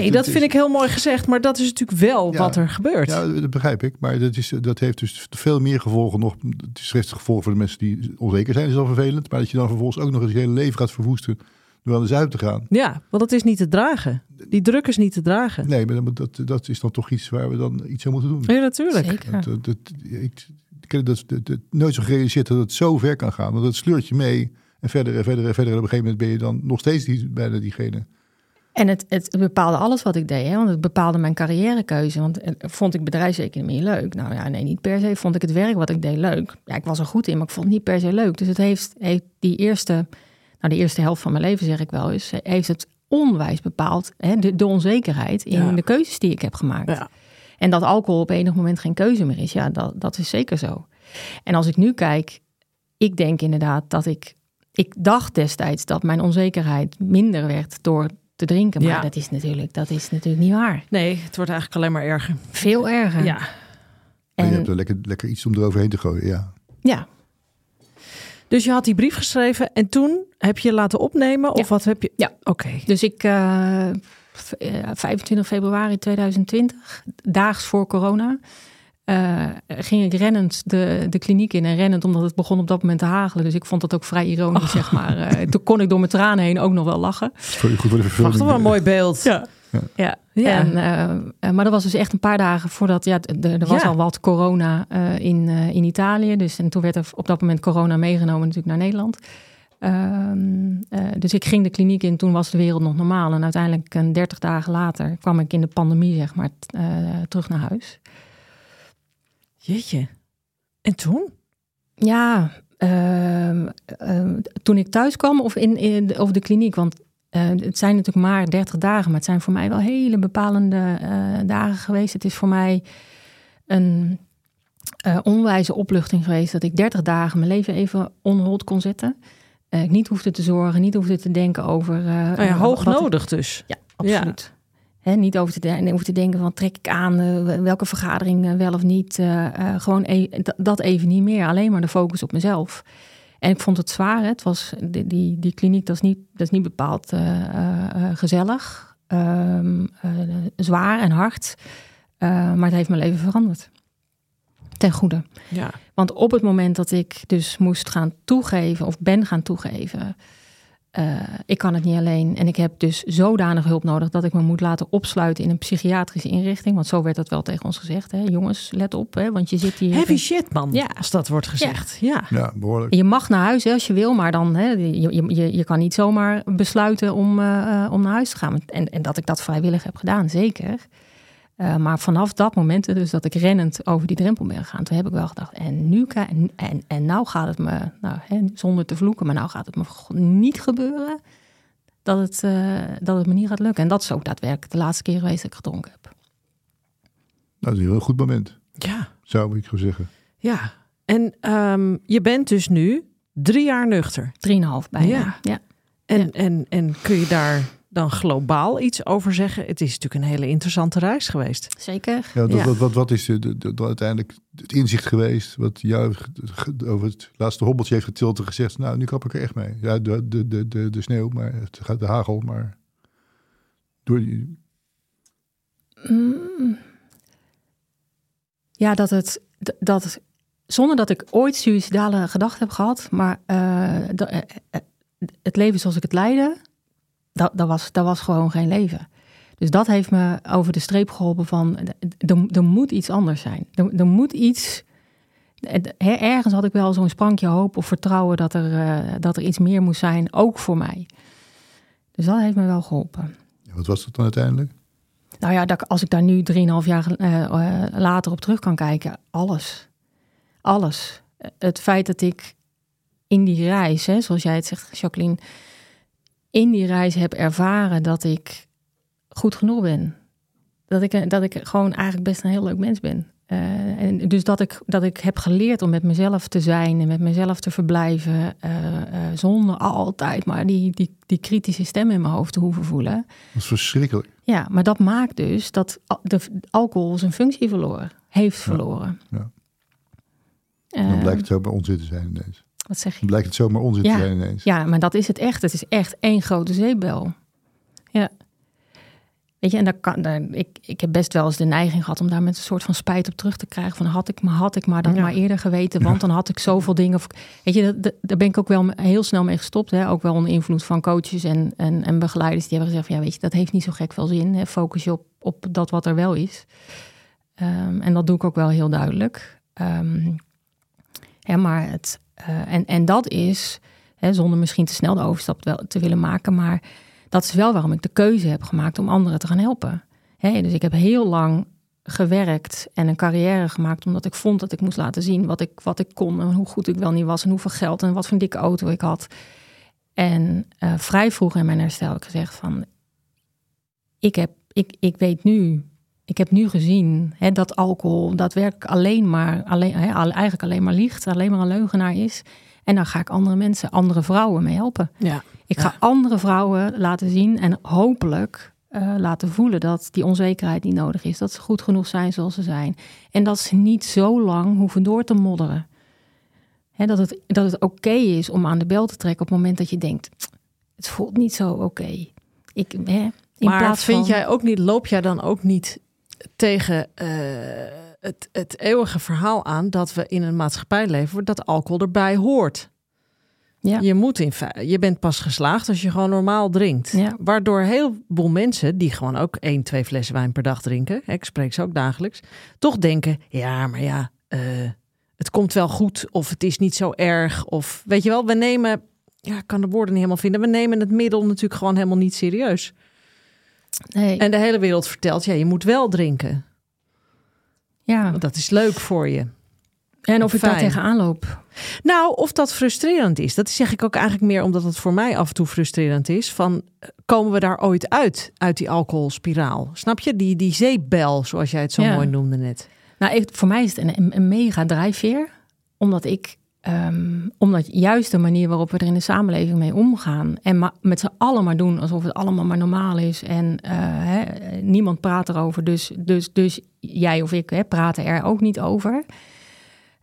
Speaker 3: Nee, dat vind ik heel mooi gezegd, maar dat is natuurlijk wel
Speaker 2: Ja.
Speaker 3: wat er gebeurt.
Speaker 2: Ja, dat begrijp ik. Maar dat, is, dat heeft dus veel meer gevolgen nog. Het is heeft gevolgen voor de mensen die onzeker zijn, is al vervelend. Maar dat je dan vervolgens ook nog eens je hele leven gaat verwoesten door aan de zuip te gaan.
Speaker 3: Ja, want dat is niet te dragen. Die druk is niet te dragen.
Speaker 2: Nee, maar dat, dat is dan toch iets waar we dan iets aan moeten doen.
Speaker 3: Ja, natuurlijk.
Speaker 4: Zeker.
Speaker 2: Dat, dat, dat- ik, ik heb dat, dat, dat nooit zo gerealiseerd dat het zo ver kan gaan. Want dat sleurt je mee. En verder en verder en verder. En op een gegeven moment ben je dan nog steeds die, bijna diegene.
Speaker 4: En het, het bepaalde alles wat ik deed, hè? want het bepaalde mijn carrièrekeuze. Want eh, vond ik bedrijfseconomie leuk? Nou ja, nee, niet per se. Vond ik het werk wat ik deed leuk? Ja, ik was er goed in, maar ik vond het niet per se leuk. Dus het heeft, heeft die eerste, nou de eerste helft van mijn leven zeg ik wel eens, heeft het onwijs bepaald, hè? De, de onzekerheid in
Speaker 3: Ja.
Speaker 4: de keuzes die ik heb gemaakt.
Speaker 3: Ja.
Speaker 4: En dat alcohol op enig moment geen keuze meer is, ja, dat, dat is zeker zo. En als ik nu kijk, ik denk inderdaad dat ik, ik dacht destijds dat mijn onzekerheid minder werd door te drinken. Maar
Speaker 3: Ja.
Speaker 4: dat, is natuurlijk, dat is natuurlijk niet waar.
Speaker 3: Nee, het wordt eigenlijk alleen maar erger.
Speaker 4: Veel erger.
Speaker 3: Ja.
Speaker 2: Maar je
Speaker 4: En
Speaker 2: hebt er lekker, lekker iets om eroverheen te gooien. Ja.
Speaker 4: ja,
Speaker 3: Dus je had die brief geschreven en toen heb je laten opnemen? Of
Speaker 4: Ja.
Speaker 3: wat heb je?
Speaker 4: Ja.
Speaker 3: Oké.
Speaker 4: dus ik, eh, v- eh, 25 februari 2020, daags voor corona, eh, ging ik rennend de, de kliniek in. En rennend omdat het begon op dat moment te hagelen. Dus ik vond dat ook vrij ironisch, zeg maar. Eh, toen kon ik door mijn tranen heen ook nog wel lachen.
Speaker 2: Voor je goed voor de
Speaker 3: Wacht, wel een mooi beeld.
Speaker 4: Ja. Ja,
Speaker 3: Ja.
Speaker 4: En, eh, maar dat was dus echt een paar dagen voordat, ja, er was
Speaker 3: Ja.
Speaker 4: al wat corona eh, in, eh, in Italië. Dus en toen werd er op dat moment corona meegenomen natuurlijk naar Nederland. Ehm, eh, dus ik ging de kliniek in, toen was de wereld nog normaal. En uiteindelijk, een 30 dagen later, kwam ik in de pandemie, zeg maar, t- eh, terug naar huis.
Speaker 3: Jeetje. En toen?
Speaker 4: Ja, ehm, ehm, toen ik thuis kwam of in, in de, of de kliniek, want eh, het zijn natuurlijk maar 30 dagen, maar het zijn voor mij wel hele bepalende eh, dagen geweest. Het is voor mij een eh, onwijze opluchting geweest dat ik 30 dagen mijn leven even on hold kon zetten. Ik niet hoefde te zorgen, niet hoefde te denken over.
Speaker 3: Nou ja, hoog
Speaker 4: ik-
Speaker 3: nodig dus.
Speaker 4: ja, absoluut. Hè, niet over te, de- over te denken van trek ik aan eh, welke vergadering eh, wel of niet. eh, gewoon e- dat- even niet meer. Alleen maar de focus op mezelf. En ik vond het zwaar. Hè. Het was, die, die, die kliniek dat is niet, dat is niet bepaald gezellig. Ehm, eh, zwaar en hard. Maar het heeft mijn leven veranderd. Ten goede.
Speaker 3: Ja.
Speaker 4: Want op het moment dat ik dus moest gaan toegeven of ben gaan toegeven, eh, ik kan het niet alleen en ik heb dus zodanig hulp nodig dat ik me moet laten opsluiten in een psychiatrische inrichting. Want zo werd dat wel tegen ons gezegd. Hè? Jongens, let op, hè? want je zit hier.
Speaker 3: Heavy shit, man.
Speaker 4: Ja.
Speaker 3: Als dat wordt gezegd. Ja.
Speaker 2: Ja, behoorlijk.
Speaker 4: Je mag naar huis hè, als je wil, maar dan hè, je, je, je, je kan niet zomaar besluiten om, eh, eh, om naar huis te gaan. En, en dat ik dat vrijwillig heb gedaan, zeker. Eh, maar vanaf dat moment, dus dat ik rennend over die drempel ben gegaan, toen heb ik wel gedacht, en nu en, en, en nou gaat het me, nou, hè, zonder te vloeken, maar nou gaat het me niet gebeuren dat het, eh, dat het me niet gaat lukken. En dat is ook daadwerkelijk de laatste keer geweest dat ik gedronken heb.
Speaker 2: Nou, dat is een heel goed moment,
Speaker 3: Ja.
Speaker 2: zou ik zo zeggen.
Speaker 3: Ja. En ehm, je bent dus nu drie jaar nuchter.
Speaker 4: Drieënhalf bijna.
Speaker 3: Ja.
Speaker 4: ja.
Speaker 3: En,
Speaker 4: Ja.
Speaker 3: en, en kun je daar dan globaal iets over zeggen? Het is natuurlijk een hele interessante reis geweest.
Speaker 4: Zeker.
Speaker 2: Ja, dat,
Speaker 3: Ja.
Speaker 2: Wat, wat, wat is de, de, de- uiteindelijk het inzicht geweest wat jou over het laatste hobbeltje heeft getild en gezegd, nou, nu kap ik er echt mee. Ja, de, de, de, de, de sneeuw, maar het gaat de hagel, maar door die,
Speaker 4: Mm. Ja, dat het, dat zonder dat ik ooit suïcidale gedachten heb gehad, maar eh, dat- eh, eh, het leven zoals ik het leidde, dat, dat, was, dat was gewoon geen leven. Dus dat heeft me over de streep geholpen van, er, er moet iets anders zijn. Er, er moet iets, ergens had ik wel zo'n sprankje hoop of vertrouwen dat er, eh, dat er iets meer moest zijn, ook voor mij. Dus dat heeft me wel geholpen.
Speaker 2: wat was dat dan uiteindelijk?
Speaker 4: Nou ja, dat, als ik daar nu 3,5 jaar eh, eh, later op terug kan kijken, alles. Alles. Het feit dat ik in die reis, hè, zoals jij het zegt, Jacqueline, in die reis heb ervaren dat ik goed genoeg ben. Dat ik, dat ik gewoon eigenlijk best een heel leuk mens ben. Eh, en dus dat ik, dat ik heb geleerd om met mezelf te zijn en met mezelf te verblijven, eh, eh, zonder altijd maar die, die, die kritische stem in mijn hoofd te hoeven voelen.
Speaker 2: Dat is verschrikkelijk.
Speaker 4: Ja, maar dat maakt dus dat de alcohol zijn functie verloren, heeft verloren.
Speaker 2: ja. Dan blijkt het zomaar onzin te zijn ineens.
Speaker 4: Wat zeg je?
Speaker 2: Blijkt het zomaar onzin
Speaker 4: Ja.
Speaker 2: te zijn ineens.
Speaker 4: Ja, maar dat is het echt. Het is echt één grote zeepbel. Ja. Weet je, en daar kan, daar, ik, ik heb best wel eens de neiging gehad om daar met een soort van spijt op terug te krijgen. Van had ik maar, had ik maar dat
Speaker 3: Ja.
Speaker 4: maar eerder geweten, want dan had ik zoveel dingen. Of, weet je, dat- dat- daar ben ik ook wel heel snel mee gestopt. Hè? Ook wel onder invloed van coaches en, en, en begeleiders die hebben gezegd: van, ja, weet je, dat heeft niet zo gek veel zin. Hè? Focus je op, op dat wat er wel is. Ehm, en dat doe ik ook wel heel duidelijk. Ehm, hè, maar het, eh, en, en dat is, hè, zonder misschien te snel de overstap te willen maken, maar dat is wel waarom ik de keuze heb gemaakt om anderen te gaan helpen. Hè, dus ik heb heel lang gewerkt en een carrière gemaakt omdat ik vond dat ik moest laten zien wat ik, wat ik kon en hoe goed ik wel niet was en hoeveel geld en wat voor een dikke auto ik had. En eh, vrij vroeg in mijn herstel heb ik gezegd van, ik, heb, ik, ik weet nu, ik heb nu gezien hè, dat alcohol daadwerkelijk alleen maar, alleen, hè, eigenlijk alleen maar liegt, alleen maar een leugenaar is. En dan ga ik andere mensen, andere vrouwen mee helpen.
Speaker 3: Ja.
Speaker 4: Ik ga andere vrouwen laten zien en hopelijk eh, laten voelen dat die onzekerheid niet nodig is. Dat ze goed genoeg zijn zoals ze zijn. En dat ze niet zo lang hoeven door te modderen. Hè, dat het, dat het oké is om aan de bel te trekken op het moment dat je denkt: het voelt niet zo oké. Ik, hè, in
Speaker 3: maar
Speaker 4: plaats
Speaker 3: vind
Speaker 4: van,
Speaker 3: jij ook niet, loop jij dan ook niet tegen eh, het, het eeuwige verhaal aan dat we in een maatschappij leven dat alcohol erbij hoort?
Speaker 4: Ja.
Speaker 3: Je, moet in je bent pas geslaagd als je gewoon normaal drinkt.
Speaker 4: Ja.
Speaker 3: Waardoor heel veel mensen die gewoon ook één, twee flessen wijn per dag drinken, hè, ik spreek ze ook dagelijks, toch denken: ja, maar ja, eh, het komt wel goed of het is niet zo erg. Of weet je wel, we nemen ja, ik kan de woorden niet helemaal vinden. We nemen het middel natuurlijk gewoon helemaal niet serieus.
Speaker 4: Nee.
Speaker 3: En de hele wereld vertelt, ja, je moet wel drinken.
Speaker 4: ja.
Speaker 3: Want dat is leuk voor je.
Speaker 4: En of ik daar tegenaan loop.
Speaker 3: Nou, of dat frustrerend is. Dat zeg ik ook eigenlijk meer omdat het voor mij af en toe frustrerend is. Van, komen we daar ooit uit, uit die alcoholspiraal? Snap je? Die, die zeepbel, zoals jij het zo
Speaker 4: Ja.
Speaker 3: mooi noemde net.
Speaker 4: Nou, ik, voor mij is het een, een mega drijfveer. Omdat ik, ehm, omdat juist de manier waarop we er in de samenleving mee omgaan. En met z'n allen maar doen alsof het allemaal maar normaal is. En eh, niemand praat erover. Dus, dus, dus jij of ik hè, praten er ook niet over.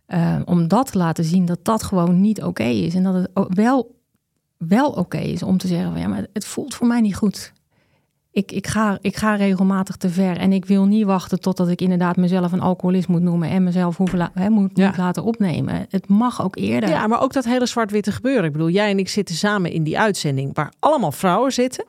Speaker 4: Eh, om dat te laten zien dat dat gewoon niet oké is. En dat het wel, wel oké is om te zeggen van ja, maar het voelt voor mij niet goed. Ik, ik, ga, ik ga regelmatig te ver. En ik wil niet wachten totdat ik inderdaad mezelf een alcoholist moet noemen. En mezelf hoeven la- hè, moet,
Speaker 3: Ja.
Speaker 4: moet laten opnemen. Het mag ook eerder.
Speaker 3: Ja, maar ook dat hele zwart-witte gebeuren. Ik bedoel, jij en ik zitten samen in die uitzending waar allemaal vrouwen zitten.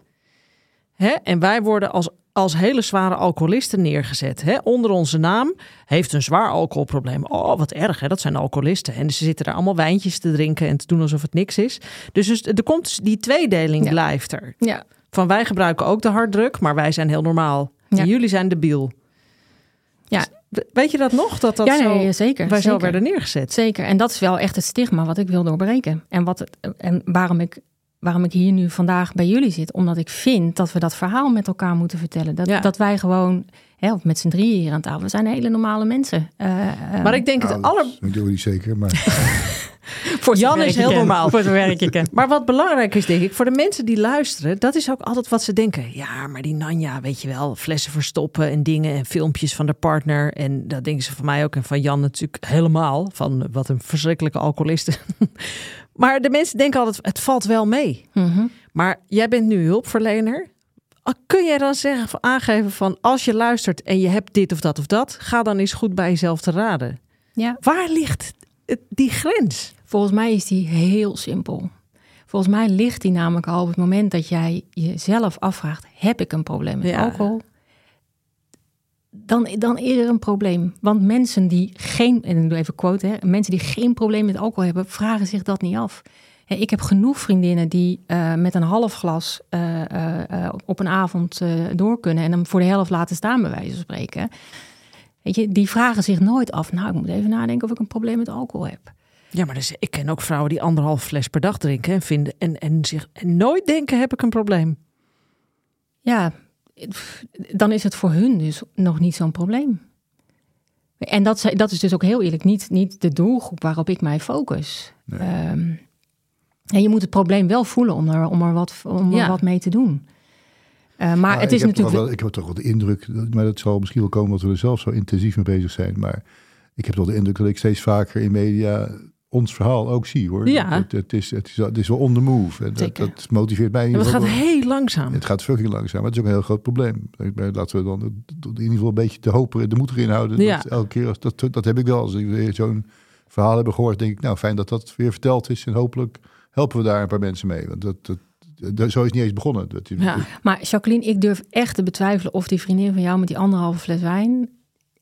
Speaker 3: Hè? En wij worden als, als hele zware alcoholisten neergezet. Hè? Onder onze naam heeft een zwaar alcoholprobleem. Oh, wat erg, hè? dat zijn alcoholisten. En ze zitten daar allemaal wijntjes te drinken en te doen alsof het niks is. Dus, dus er komt die tweedeling
Speaker 4: Ja.
Speaker 3: blijft er.
Speaker 4: Ja,
Speaker 3: Van wij gebruiken ook de harddruk, maar wij zijn heel normaal.
Speaker 4: Ja.
Speaker 3: En jullie zijn debiel.
Speaker 4: Ja.
Speaker 3: We- Weet je dat nog? Dat dat
Speaker 4: ja
Speaker 3: zo,
Speaker 4: nee, zeker.
Speaker 3: wij zo werden neergezet.
Speaker 4: Zeker. En dat is wel echt het stigma wat ik wil doorbreken. En, wat het, en waarom, ik, waarom ik hier nu vandaag bij jullie zit. Omdat ik vind dat we dat verhaal met elkaar moeten vertellen. Dat,
Speaker 3: Ja.
Speaker 4: dat wij gewoon, hè, of met z'n drieën hier aan tafel, we zijn hele normale mensen. Eh, eh,
Speaker 3: Maar ik denk het
Speaker 2: Nou,
Speaker 3: aller...
Speaker 2: Dat doen niet zeker, maar
Speaker 4: voor
Speaker 3: Jan is heel normaal.
Speaker 4: Voor ik ken.
Speaker 3: Maar wat belangrijk is, denk ik, voor de mensen die luisteren, dat is ook altijd wat ze denken. Ja, maar die Nanja, weet je wel, flessen verstoppen en dingen en filmpjes van de partner. En dat denken ze van mij ook en van Jan natuurlijk helemaal. Van wat een verschrikkelijke alcoholiste. maar de mensen denken altijd, het valt wel mee.
Speaker 4: Mhm.
Speaker 3: Maar jij bent nu hulpverlener. Ah, Kun jij dan zeggen, aangeven van als je luistert en je hebt dit of dat of dat, ga dan eens goed bij jezelf te raden.
Speaker 4: Ja.
Speaker 3: Waar ligt die grens?
Speaker 4: Volgens mij is die heel simpel. Volgens mij ligt die namelijk al op het moment dat jij jezelf afvraagt: heb ik een probleem met
Speaker 3: Ja.
Speaker 4: alcohol? Dan, dan is er een probleem. Want mensen die geen, en ik doe even quote, hè, mensen die geen probleem met alcohol hebben, vragen zich dat niet af. Ik heb genoeg vriendinnen die eh, met een half glas eh, eh, op een avond door kunnen en hem voor de helft laten staan, bij wijze van spreken. Weet je, die vragen zich nooit af. Nou, ik moet even nadenken of ik een probleem met alcohol heb.
Speaker 3: Ja, maar dus, ik ken ook vrouwen die anderhalf fles per dag drinken en vinden en, en zich en nooit denken heb ik een probleem.
Speaker 4: ja, dan is het voor hun dus nog niet zo'n probleem. En dat, dat is dus ook heel eerlijk niet, niet de doelgroep waarop ik mij focus.
Speaker 2: Nee.
Speaker 4: Ehm, en je moet het probleem wel voelen om er, om er, wat, om er
Speaker 3: Ja.
Speaker 4: wat mee te doen. Eh, maar het
Speaker 2: ik
Speaker 4: is
Speaker 2: heb
Speaker 4: natuurlijk...
Speaker 2: Wel, ik heb toch wel de indruk, maar dat zal misschien wel komen omdat we er zelf zo intensief mee bezig zijn. Maar ik heb wel de indruk dat ik steeds vaker in media ons verhaal ook zie hoor.
Speaker 3: Ja.
Speaker 2: Het, het, is, het, is, het is wel on the move. En dat, dat motiveert mij
Speaker 3: dat
Speaker 2: geval.
Speaker 3: gaat
Speaker 2: wel.
Speaker 3: heel langzaam.
Speaker 2: Het gaat fucking langzaam, maar het is ook een heel groot probleem. Ik Laten we dan in ieder geval een beetje de hoop, de moed erin houden.
Speaker 3: Ja.
Speaker 2: Dat elke keer, als, dat, dat heb ik wel. Als ik weer zo'n verhaal heb gehoord, denk ik, nou fijn dat dat weer verteld is. En hopelijk helpen we daar een paar mensen mee. Want dat, dat, dat- zo is het niet eens begonnen. Dat,
Speaker 3: Ja.
Speaker 4: Maar Jacqueline, ik durf echt te betwijfelen of die vriendin van jou met die anderhalve fles wijn,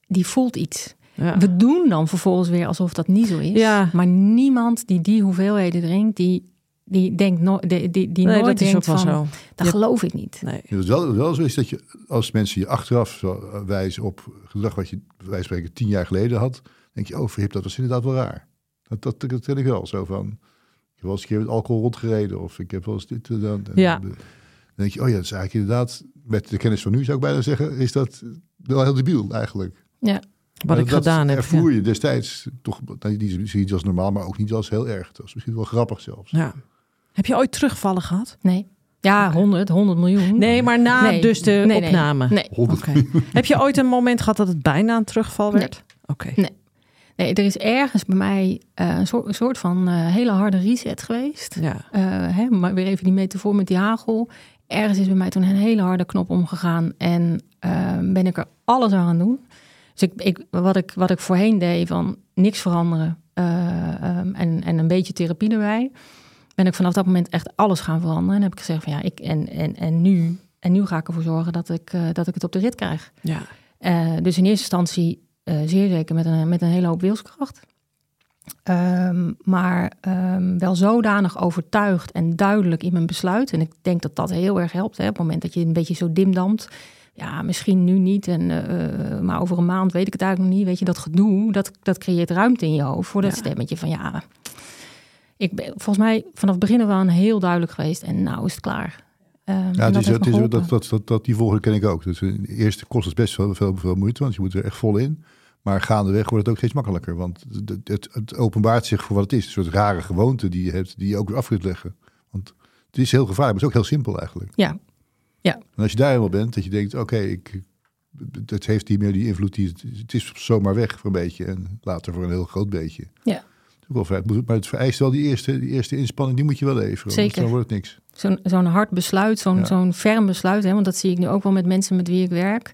Speaker 4: die voelt iets.
Speaker 3: Ja.
Speaker 4: We doen dan vervolgens weer alsof dat niet zo is.
Speaker 3: Ja.
Speaker 4: Maar niemand die die hoeveelheden drinkt, die, die denkt no die, die, die
Speaker 3: Nee,
Speaker 4: nooit
Speaker 3: dat is ook
Speaker 4: denkt
Speaker 3: wel
Speaker 4: van,
Speaker 3: zo.
Speaker 4: dat
Speaker 3: Ja.
Speaker 4: geloof ik niet.
Speaker 3: Nee.
Speaker 2: Ja, Wat wel, wel zo is dat je, als mensen je achteraf zo wijzen op gedrag wat je van spreken tien jaar geleden had, denk je, oh verhip, dat was inderdaad wel raar. Dat, dat, dat ik wel zo van. Ik heb wel eens een keer met alcohol rondgereden of ik heb wel eens dit
Speaker 3: Ja.
Speaker 2: Dan denk je, oh ja, dat is eigenlijk inderdaad, met de kennis van nu zou ik bijna zeggen, is dat wel heel debiel eigenlijk.
Speaker 4: Ja.
Speaker 3: Wat ik
Speaker 2: dat
Speaker 3: gedaan heb.
Speaker 2: ervoer je destijds toch nou, niet, niet als normaal, maar ook niet als heel erg. Dat was misschien wel grappig zelfs.
Speaker 3: Ja. Heb je ooit terugvallen gehad?
Speaker 4: Nee. Ja, 100, 100 miljoen.
Speaker 3: Nee, maar na
Speaker 4: Nee.
Speaker 3: dus de
Speaker 4: Nee, nee.
Speaker 3: opname.
Speaker 4: Nee.
Speaker 3: Oké. Heb je ooit een moment gehad dat het bijna een terugval werd? Oké.
Speaker 4: nee, er is ergens bij mij eh, een, soort, een soort van eh, hele harde reset geweest.
Speaker 3: Ja.
Speaker 4: Eh, hè, maar weer even die metafoor met die hagel. Ergens is bij mij toen een hele harde knop omgegaan. En ben ik er alles aan gaan doen. Dus ik, ik, wat, ik, wat ik voorheen deed van niks veranderen. eh, ehm, en, en een beetje therapie erbij. Ben ik vanaf dat moment echt alles gaan veranderen. En heb ik gezegd van ja, ik, en, en, en, nu, en nu ga ik ervoor zorgen dat ik, dat ik het op de rit krijg.
Speaker 3: Ja.
Speaker 4: Dus in eerste instantie zeer zeker met een, met een hele hoop wilskracht. Ehm, maar ehm, wel zodanig overtuigd en duidelijk in mijn besluit. En ik denk dat dat heel erg helpt. Hè, op het moment dat je een beetje zo dimdamt. Ja, misschien nu niet. En, eh, maar over een maand weet ik het eigenlijk nog niet. Weet je, dat gedoe, dat, dat creëert ruimte in je hoofd. Voor dat
Speaker 3: Ja.
Speaker 4: stemmetje van ja. Ik ben volgens mij vanaf het begin af aan heel duidelijk geweest. En nou is het klaar. Ehm,
Speaker 2: Ja, het
Speaker 4: dat
Speaker 2: is, dat, dat, dat, dat, die volgende ken ik ook. Dus eh, de eerste kost het best veel, veel, veel moeite, want je moet er echt vol in. Maar gaandeweg wordt het ook steeds makkelijker. Want het, het, het openbaart zich voor wat het is. Een soort rare gewoonte die je hebt, die je ook weer af kunt leggen. Want het is heel gevaarlijk, maar het is ook heel simpel eigenlijk.
Speaker 4: Ja,
Speaker 2: En als je daar helemaal bent, dat je denkt, oké, ik het heeft niet meer die invloed. Die, het is zomaar weg voor een beetje en later voor een heel groot beetje.
Speaker 4: Ja.
Speaker 2: Wel. Moet- Maar het vereist wel die eerste, die eerste inspanning, die moet je wel leveren.
Speaker 4: Zeker.
Speaker 2: Dan wordt het niks.
Speaker 4: Zo'n zo'n hard besluit, zo'n
Speaker 2: Ja.
Speaker 4: zo'n ferm besluit. Hè, want dat zie ik nu ook wel met mensen met wie ik werk.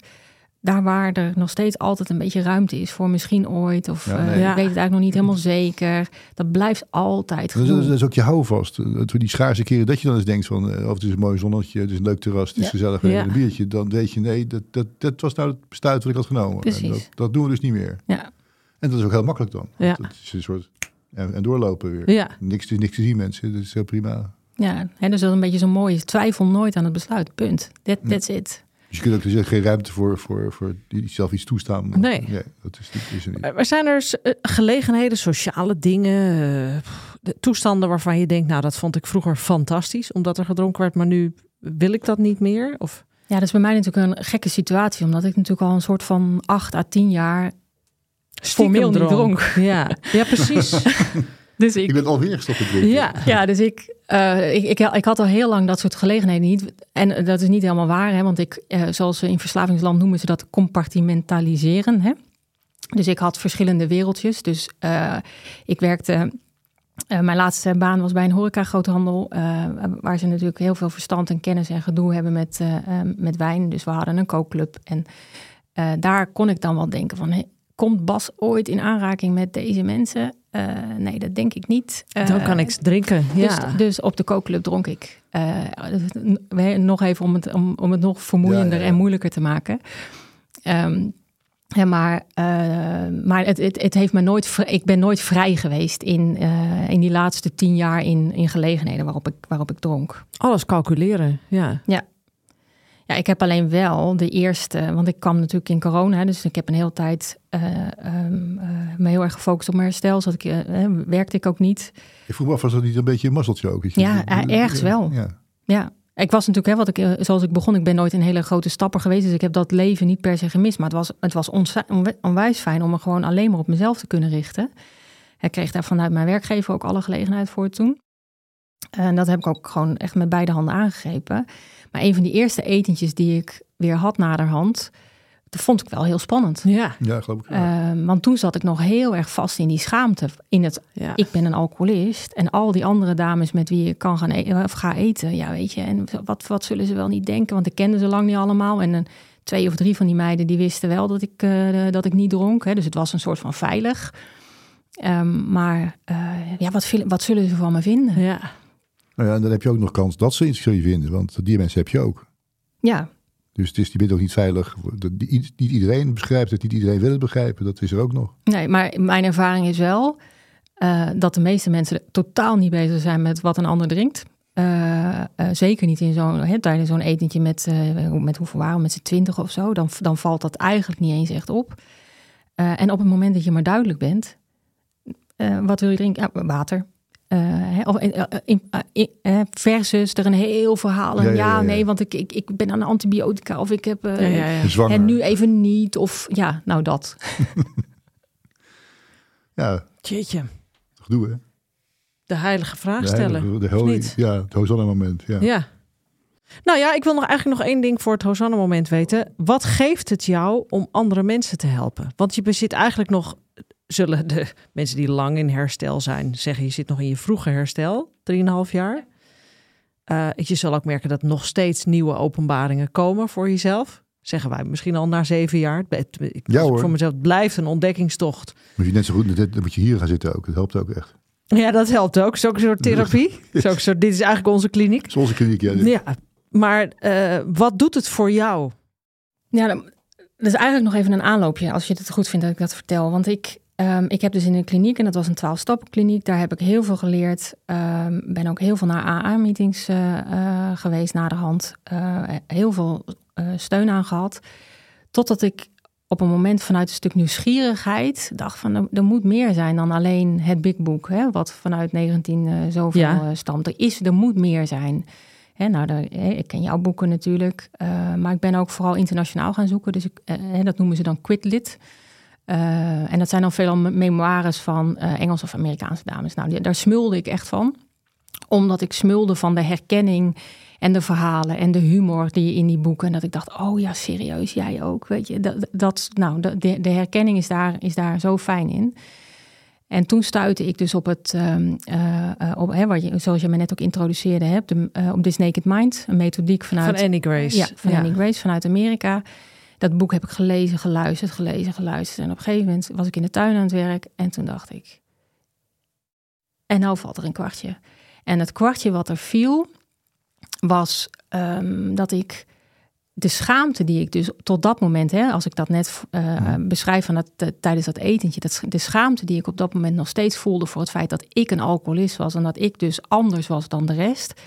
Speaker 4: Daar waar er nog steeds altijd een beetje ruimte is voor misschien ooit. Of
Speaker 2: Ja,
Speaker 4: eh, ik weet het eigenlijk nog niet helemaal zeker. Dat blijft altijd
Speaker 2: Dat is, dat is ook je houvast. Dat we die schaarse keren dat je dan eens denkt van... eh, of het is een mooi zonnetje, het is een leuk terras, het is
Speaker 4: Ja.
Speaker 2: gezellig een biertje. Dan weet je, nee, dat, dat, dat was nou het besluit wat ik had genomen.
Speaker 4: Precies.
Speaker 2: En dat, dat doen we dus niet meer.
Speaker 4: Ja.
Speaker 2: En dat is ook heel makkelijk dan.
Speaker 3: Ja.
Speaker 2: Dat is een soort... En, en doorlopen weer.
Speaker 3: Ja,
Speaker 2: Niks, niks te zien mensen, dat is heel prima.
Speaker 4: Ja, hè, dus dat is een beetje zo'n mooie twijfel nooit aan het besluit. Punt. That,
Speaker 2: Ja.
Speaker 4: that's it.
Speaker 2: Dus je kunt ook is geen ruimte voor, voor, voor die zelf iets toestaan.
Speaker 3: Nee.
Speaker 2: dat is, niet- is er niet.
Speaker 3: Maar zijn er eh, gelegenheden, sociale dingen, eh, de toestanden waarvan je denkt, nou dat vond ik vroeger fantastisch, omdat er gedronken werd, maar nu wil ik dat niet meer? Of
Speaker 4: Ja, dat is bij mij natuurlijk een gekke situatie. Omdat ik natuurlijk al een soort van acht à tien jaar formeel niet dronk.
Speaker 3: Ja, ja precies.
Speaker 4: Dus ik,
Speaker 2: Ik ben alweer gestopt met drinken.
Speaker 3: ja.
Speaker 4: Ja, dus ik, eh, ik, ik, ik had al heel lang dat soort gelegenheden niet. En eh, dat is niet helemaal waar, hè, want ik, eh, zoals ze in verslavingsland noemen ze dat compartimentaliseren. Hè? Dus ik had verschillende wereldjes. Dus eh, ik werkte. eh, mijn laatste baan was bij een horeca-groothandel, eh, waar ze natuurlijk heel veel verstand en kennis en gedoe hebben met, met wijn. Dus we hadden een kookclub. En eh, daar kon ik dan wel denken van, hé, komt Bas ooit in aanraking met deze mensen? Eh, nee, dat denk ik niet.
Speaker 3: Dan
Speaker 4: Eh,
Speaker 3: kan ik drinken. Ja.
Speaker 4: dus, dus op de kookclub dronk ik. Eh, we- nog even om het, om, om het nog vermoeiender
Speaker 2: Ja, ja, ja.
Speaker 4: en moeilijker te maken. Ehm, ja, maar eh, maar het, het, het heeft me nooit. Ik ben nooit vrij geweest in, eh, in die laatste tien jaar in, in gelegenheden waarop ik, waarop ik dronk.
Speaker 3: Alles calculeren. Ja.
Speaker 4: Ja, ik heb alleen wel de eerste, want ik kwam natuurlijk in corona, dus ik heb een hele tijd eh, me heel erg gefocust op mijn herstel. Zat ik, eh, werkte ik ook niet.
Speaker 2: Ik vroeg me af, was dat niet een beetje een mazzeltje ook?
Speaker 4: Ja, ergens wel.
Speaker 2: Ja.
Speaker 4: Ja, ik was natuurlijk, hè, wat ik, zoals ik begon, ik ben nooit een hele grote stapper geweest. Dus ik heb dat leven niet per se gemist. Maar het was, het was onwijs fijn om me gewoon alleen maar op mezelf te kunnen richten. Ik kreeg daar vanuit mijn werkgever ook alle gelegenheid voor toen. En dat heb ik ook gewoon echt met beide handen aangegrepen. Maar een van die eerste etentjes die ik weer had naderhand, dat vond ik wel heel spannend.
Speaker 3: Ja.
Speaker 2: ja, geloof ik. wel.
Speaker 4: Eh, want toen zat ik nog heel erg vast in die schaamte. In het
Speaker 3: ja.
Speaker 4: ik ben een alcoholist. En al die andere dames met wie ik kan gaan eten, of ga eten. Ja, weet je. En wat, wat zullen ze wel niet denken? Want ik kende ze lang niet allemaal. En een, twee of drie van die meiden die wisten wel dat ik, eh, dat ik niet dronk. Hè. Dus het was een soort van veilig. Ehm, maar eh, ja, wat, wat zullen ze van me vinden?
Speaker 3: ja.
Speaker 2: Nou ja, en dan heb je ook nog kans dat ze iets van je vinden. Want die mensen heb je ook.
Speaker 4: Ja,
Speaker 2: Dus het is, die ook niet veilig. Niet iedereen begrijpt het, niet iedereen wil het begrijpen. Dat is er ook nog.
Speaker 4: nee, maar mijn ervaring is wel eh, dat de meeste mensen totaal niet bezig zijn met wat een ander drinkt. Eh, eh, zeker niet in zo'n, tijdens zo'n etentje met, met hoeveel waren met z'n twintig of zo. Dan, dan valt dat eigenlijk niet eens echt op. En op het moment dat je maar duidelijk bent, wat wil je drinken? Ja, water. Eh, hè, of, eh, eh, in- in- versus er een heel verhaal. En
Speaker 2: Ja,
Speaker 4: ja,
Speaker 2: ja, ja, ja.
Speaker 4: nee, want ik, ik, ik ben aan de antibiotica of ik heb... eh,
Speaker 3: Ja, ja, ja.
Speaker 2: Zwanger.
Speaker 4: En nu even niet. Of ja, nou dat.
Speaker 2: Ja,
Speaker 3: Jeetje.
Speaker 2: gedoe hè.
Speaker 3: De heilige vraag
Speaker 2: De
Speaker 3: stellen.
Speaker 2: heilige- de
Speaker 3: niet?
Speaker 2: Ja, het Hosanna moment. Ja.
Speaker 3: Ja. Nou ja, ik wil nog eigenlijk nog één ding voor het Hosanna-moment weten. Wat geeft het jou om andere mensen te helpen? Want je bezit eigenlijk nog, zullen de mensen die lang in herstel zijn zeggen, je zit nog in je vroege herstel, 3,5 jaar. Eh, je zal ook merken dat nog steeds nieuwe openbaringen komen voor jezelf. Zeggen wij misschien al na zeven jaar. Het- ik-
Speaker 2: Ja, hoor.
Speaker 3: Voor mezelf het blijft een ontdekkingstocht.
Speaker 2: Moet je net zo goed, dan moet je hier gaan zitten ook. Dat helpt ook echt.
Speaker 3: Ja, dat helpt ook. Is ook een soort therapie. Is ook een soort, dit is eigenlijk onze kliniek.
Speaker 2: Zoals een kliniek. Ja,
Speaker 3: Ja, maar eh, wat doet het voor jou?
Speaker 4: Ja, dat is eigenlijk nog even een aanloopje. Als je het goed vindt dat ik dat vertel. Want ik, ehm, ik heb dus in een kliniek, en dat was een 12-stappenkliniek, daar heb ik heel veel geleerd. Um, ben ook heel veel naar AA-meetings uh, uh, geweest naderhand. Uh, heel veel steun aan gehad. Totdat ik op een moment vanuit een stuk nieuwsgierigheid dacht van er, er moet meer zijn dan alleen het Big Book, hè, wat vanuit 19 zoveel ja. stamt. Er, is, er moet meer zijn. Hè, nou, de, ik ken jouw boeken natuurlijk, maar ik ben ook vooral internationaal gaan zoeken. Dus ik, dat noemen ze dan Quitlit. Uh, en dat zijn dan veelal memoires van uh, Engelse of Amerikaanse dames. Nou, daar smulde ik echt van. Omdat ik smulde van de herkenning en de verhalen en de humor die in die boeken. En dat ik dacht, oh ja, serieus, jij ook. Weet je, dat, dat, nou, de, de herkenning is daar, is daar zo fijn in. En toen stuitte ik dus op het, um, uh, op, hè, wat je, zoals je me net ook introduceerde, hebt, de, op This Naked Mind, een methodiek vanuit...
Speaker 3: Van Annie Grace.
Speaker 4: Ja, van ja. Annie Grace, vanuit Amerika dat boek heb ik gelezen, geluisterd, gelezen, geluisterd. En op een gegeven moment was ik in de tuin aan het werk en toen dacht ik. En nou valt er een kwartje. En het kwartje wat er viel, was um, dat ik de schaamte die ik dus tot dat moment, hè, als ik dat net uh, beschrijf van dat, uh, tijdens dat etentje, dat, de schaamte die ik op dat moment nog steeds voelde voor het feit dat ik een alcoholist was en dat ik dus anders was dan de rest,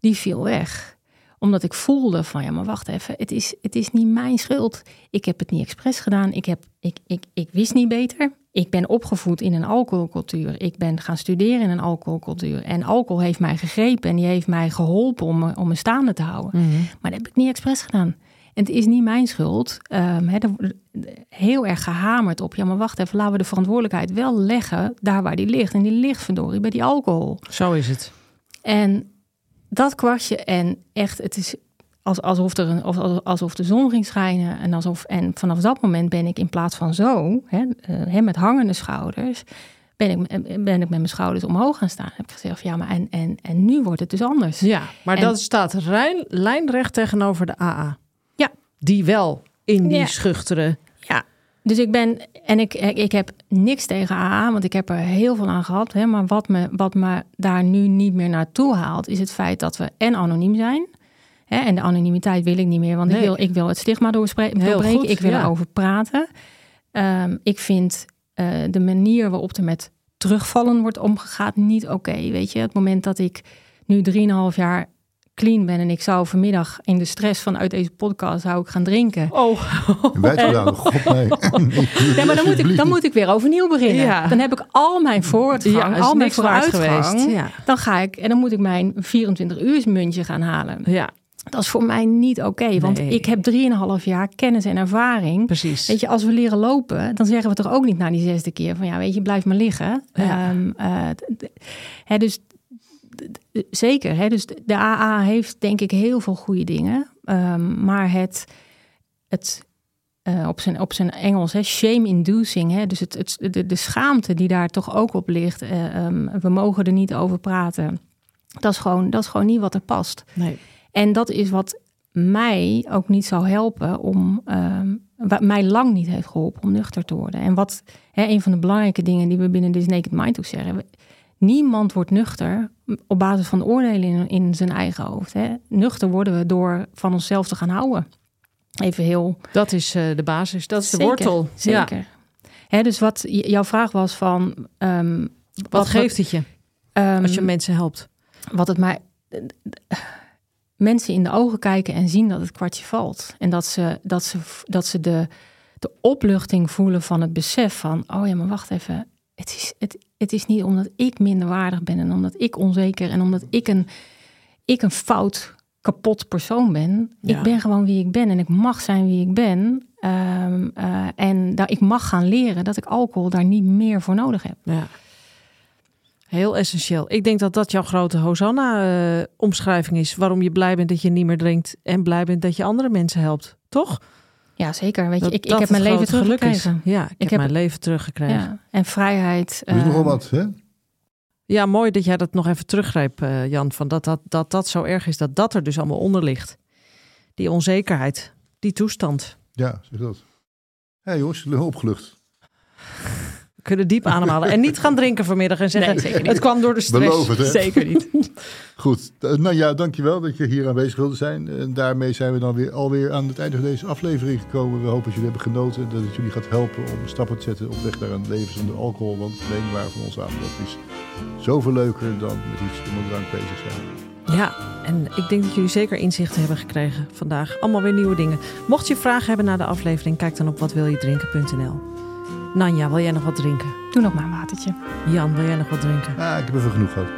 Speaker 4: die viel weg omdat ik voelde van ja, maar wacht even, het is, het is niet mijn schuld. Ik heb het niet expres gedaan. Ik, heb, ik, ik, ik wist niet beter. Ik ben opgevoed in een alcoholcultuur. Ik ben gaan studeren in een alcoholcultuur. En alcohol heeft mij gegrepen en die heeft mij geholpen om me, om me staande te houden.
Speaker 3: Mhm.
Speaker 4: Maar dat heb ik niet expres gedaan. En het is niet mijn schuld. Um, he, heel erg gehamerd op. Ja, maar wacht even, laten we de verantwoordelijkheid wel leggen daar waar die ligt. En die ligt verdorie bij die alcohol.
Speaker 3: Zo is het.
Speaker 4: En dat kwartje en echt, het is alsof, er een, alsof de zon ging schijnen. En, alsof, en vanaf dat moment ben ik in plaats van zo, hè, hè, met hangende schouders, ben ik, ben ik met mijn schouders omhoog gaan staan. Heb ik gezegd, ja, maar en, en, en nu wordt het dus anders.
Speaker 3: Ja, maar en, dat staat rein, lijnrecht tegenover de AA.
Speaker 4: Ja.
Speaker 3: Die wel in die ja. schuchtere
Speaker 4: dus ik ben, en ik, ik heb niks tegen AA, want ik heb er heel veel aan gehad. Hè, maar wat me, wat me daar nu niet meer naartoe haalt, is het feit dat we en anoniem zijn. Hè, en de anonimiteit wil ik niet meer, want nee. ik, wil, ik wil het stigma doorbreken. Ik wil ja. erover praten. Um, ik vind uh, de manier waarop er met terugvallen wordt omgegaan niet oké. Okay, weet je, het moment dat ik nu 3,5 jaar clean ben en ik zou vanmiddag in de stress vanuit deze podcast zou ik gaan drinken.
Speaker 3: Oh,
Speaker 2: en, God nee.
Speaker 4: ja, maar dan moet, ik, dan moet ik weer overnieuw beginnen. Ja. Dan heb ik al mijn voortgang, ja, al mijn vooruitgang. Geweest. Ja. Dan ga ik en dan moet ik mijn 24 uur muntje gaan halen.
Speaker 3: Ja.
Speaker 4: Dat is voor mij niet oké, okay, want nee. ik heb 3,5 jaar kennis en ervaring.
Speaker 3: Precies.
Speaker 4: Weet je, als we leren lopen, dan zeggen we toch ook niet na die zesde keer van ja, weet je, blijf maar liggen.
Speaker 3: Ja.
Speaker 4: Um, uh, hè, dus zeker. Hè? Dus de AA heeft denk ik heel veel goede dingen. Um, maar het, het uh, op, zijn, op zijn Engels, hè, shame-inducing, hè? dus het, het, de, de schaamte die daar toch ook op ligt. Uh, um, we mogen er niet over praten. Dat is gewoon, dat is gewoon niet wat er past.
Speaker 3: Nee.
Speaker 4: En dat is wat mij ook niet zou helpen om, um, wat mij lang niet heeft geholpen om nuchter te worden. En wat hè, een van de belangrijke dingen die we binnen This Naked Mind ook zeggen. Niemand wordt nuchter op basis van oordelen in, in zijn eigen hoofd. Hè. Nuchter worden we door van onszelf te gaan houden. Even heel.
Speaker 3: Dat is uh, de basis, dat is de wortel.
Speaker 4: Zeker. Ja. Hè, dus wat jouw vraag was van. Um,
Speaker 3: wat, wat, geeft het je um, als je mensen helpt?
Speaker 4: Wat het mij. Mensen in de ogen kijken en zien dat het kwartje valt. En dat ze, dat ze, dat ze de, de opluchting voelen van het besef van: oh ja, maar wacht even. Het is, het, het is niet omdat ik minderwaardig ben en omdat ik onzeker en omdat ik een, ik een fout, kapot persoon ben.
Speaker 3: Ja.
Speaker 4: Ik ben gewoon wie ik ben en ik mag zijn wie ik ben. Um, uh, en ik mag gaan leren dat ik alcohol daar niet meer voor nodig heb.
Speaker 3: Ja. Heel essentieel. Ik denk dat dat jouw grote Hosanna-omschrijving uh, is. Waarom je blij bent dat je niet meer drinkt en blij bent dat je andere mensen helpt. Toch?
Speaker 4: Ja, zeker. Weet je, dat, ik, ik heb mijn leven teruggekregen.
Speaker 3: Ja, ik, ik heb, heb mijn leven teruggekregen. Ja,
Speaker 4: en vrijheid.
Speaker 2: Er is uh, nogal wat, hè?
Speaker 3: Ja, mooi dat jij dat nog even teruggreep, uh, Jan. Van dat, dat, dat dat zo erg is, dat dat er dus allemaal onder ligt. Die onzekerheid, die toestand.
Speaker 2: Ja, zeg dat. Hé hey, jongens, opgelucht.
Speaker 3: Kunnen diep ademhalen. En niet gaan drinken vanmiddag en zeggen,
Speaker 4: Nee, zeker niet.
Speaker 3: het kwam door de stress.
Speaker 2: Beloof het, hè?
Speaker 4: Zeker niet.
Speaker 2: Goed, Eh, nou ja, dankjewel dat je hier aanwezig wilde zijn. En daarmee zijn we dan weer alweer aan het einde van deze aflevering gekomen. We hopen dat jullie hebben genoten. Dat het jullie gaat helpen om stappen te zetten op weg naar een leven zonder alcohol. Want neem waar van ons aan, dat is zoveel leuker dan met iets onder drank bezig zijn.
Speaker 3: Ja, en ik denk dat jullie zeker inzichten hebben gekregen vandaag. Allemaal weer nieuwe dingen. Mocht je vragen hebben naar de aflevering, kijk dan op watwiljedrinken.nl. Nanja, wil jij nog wat drinken?
Speaker 4: Doe nog maar een watertje.
Speaker 3: Jan, wil jij nog wat drinken?
Speaker 2: Ah, ik heb even genoeg gehad.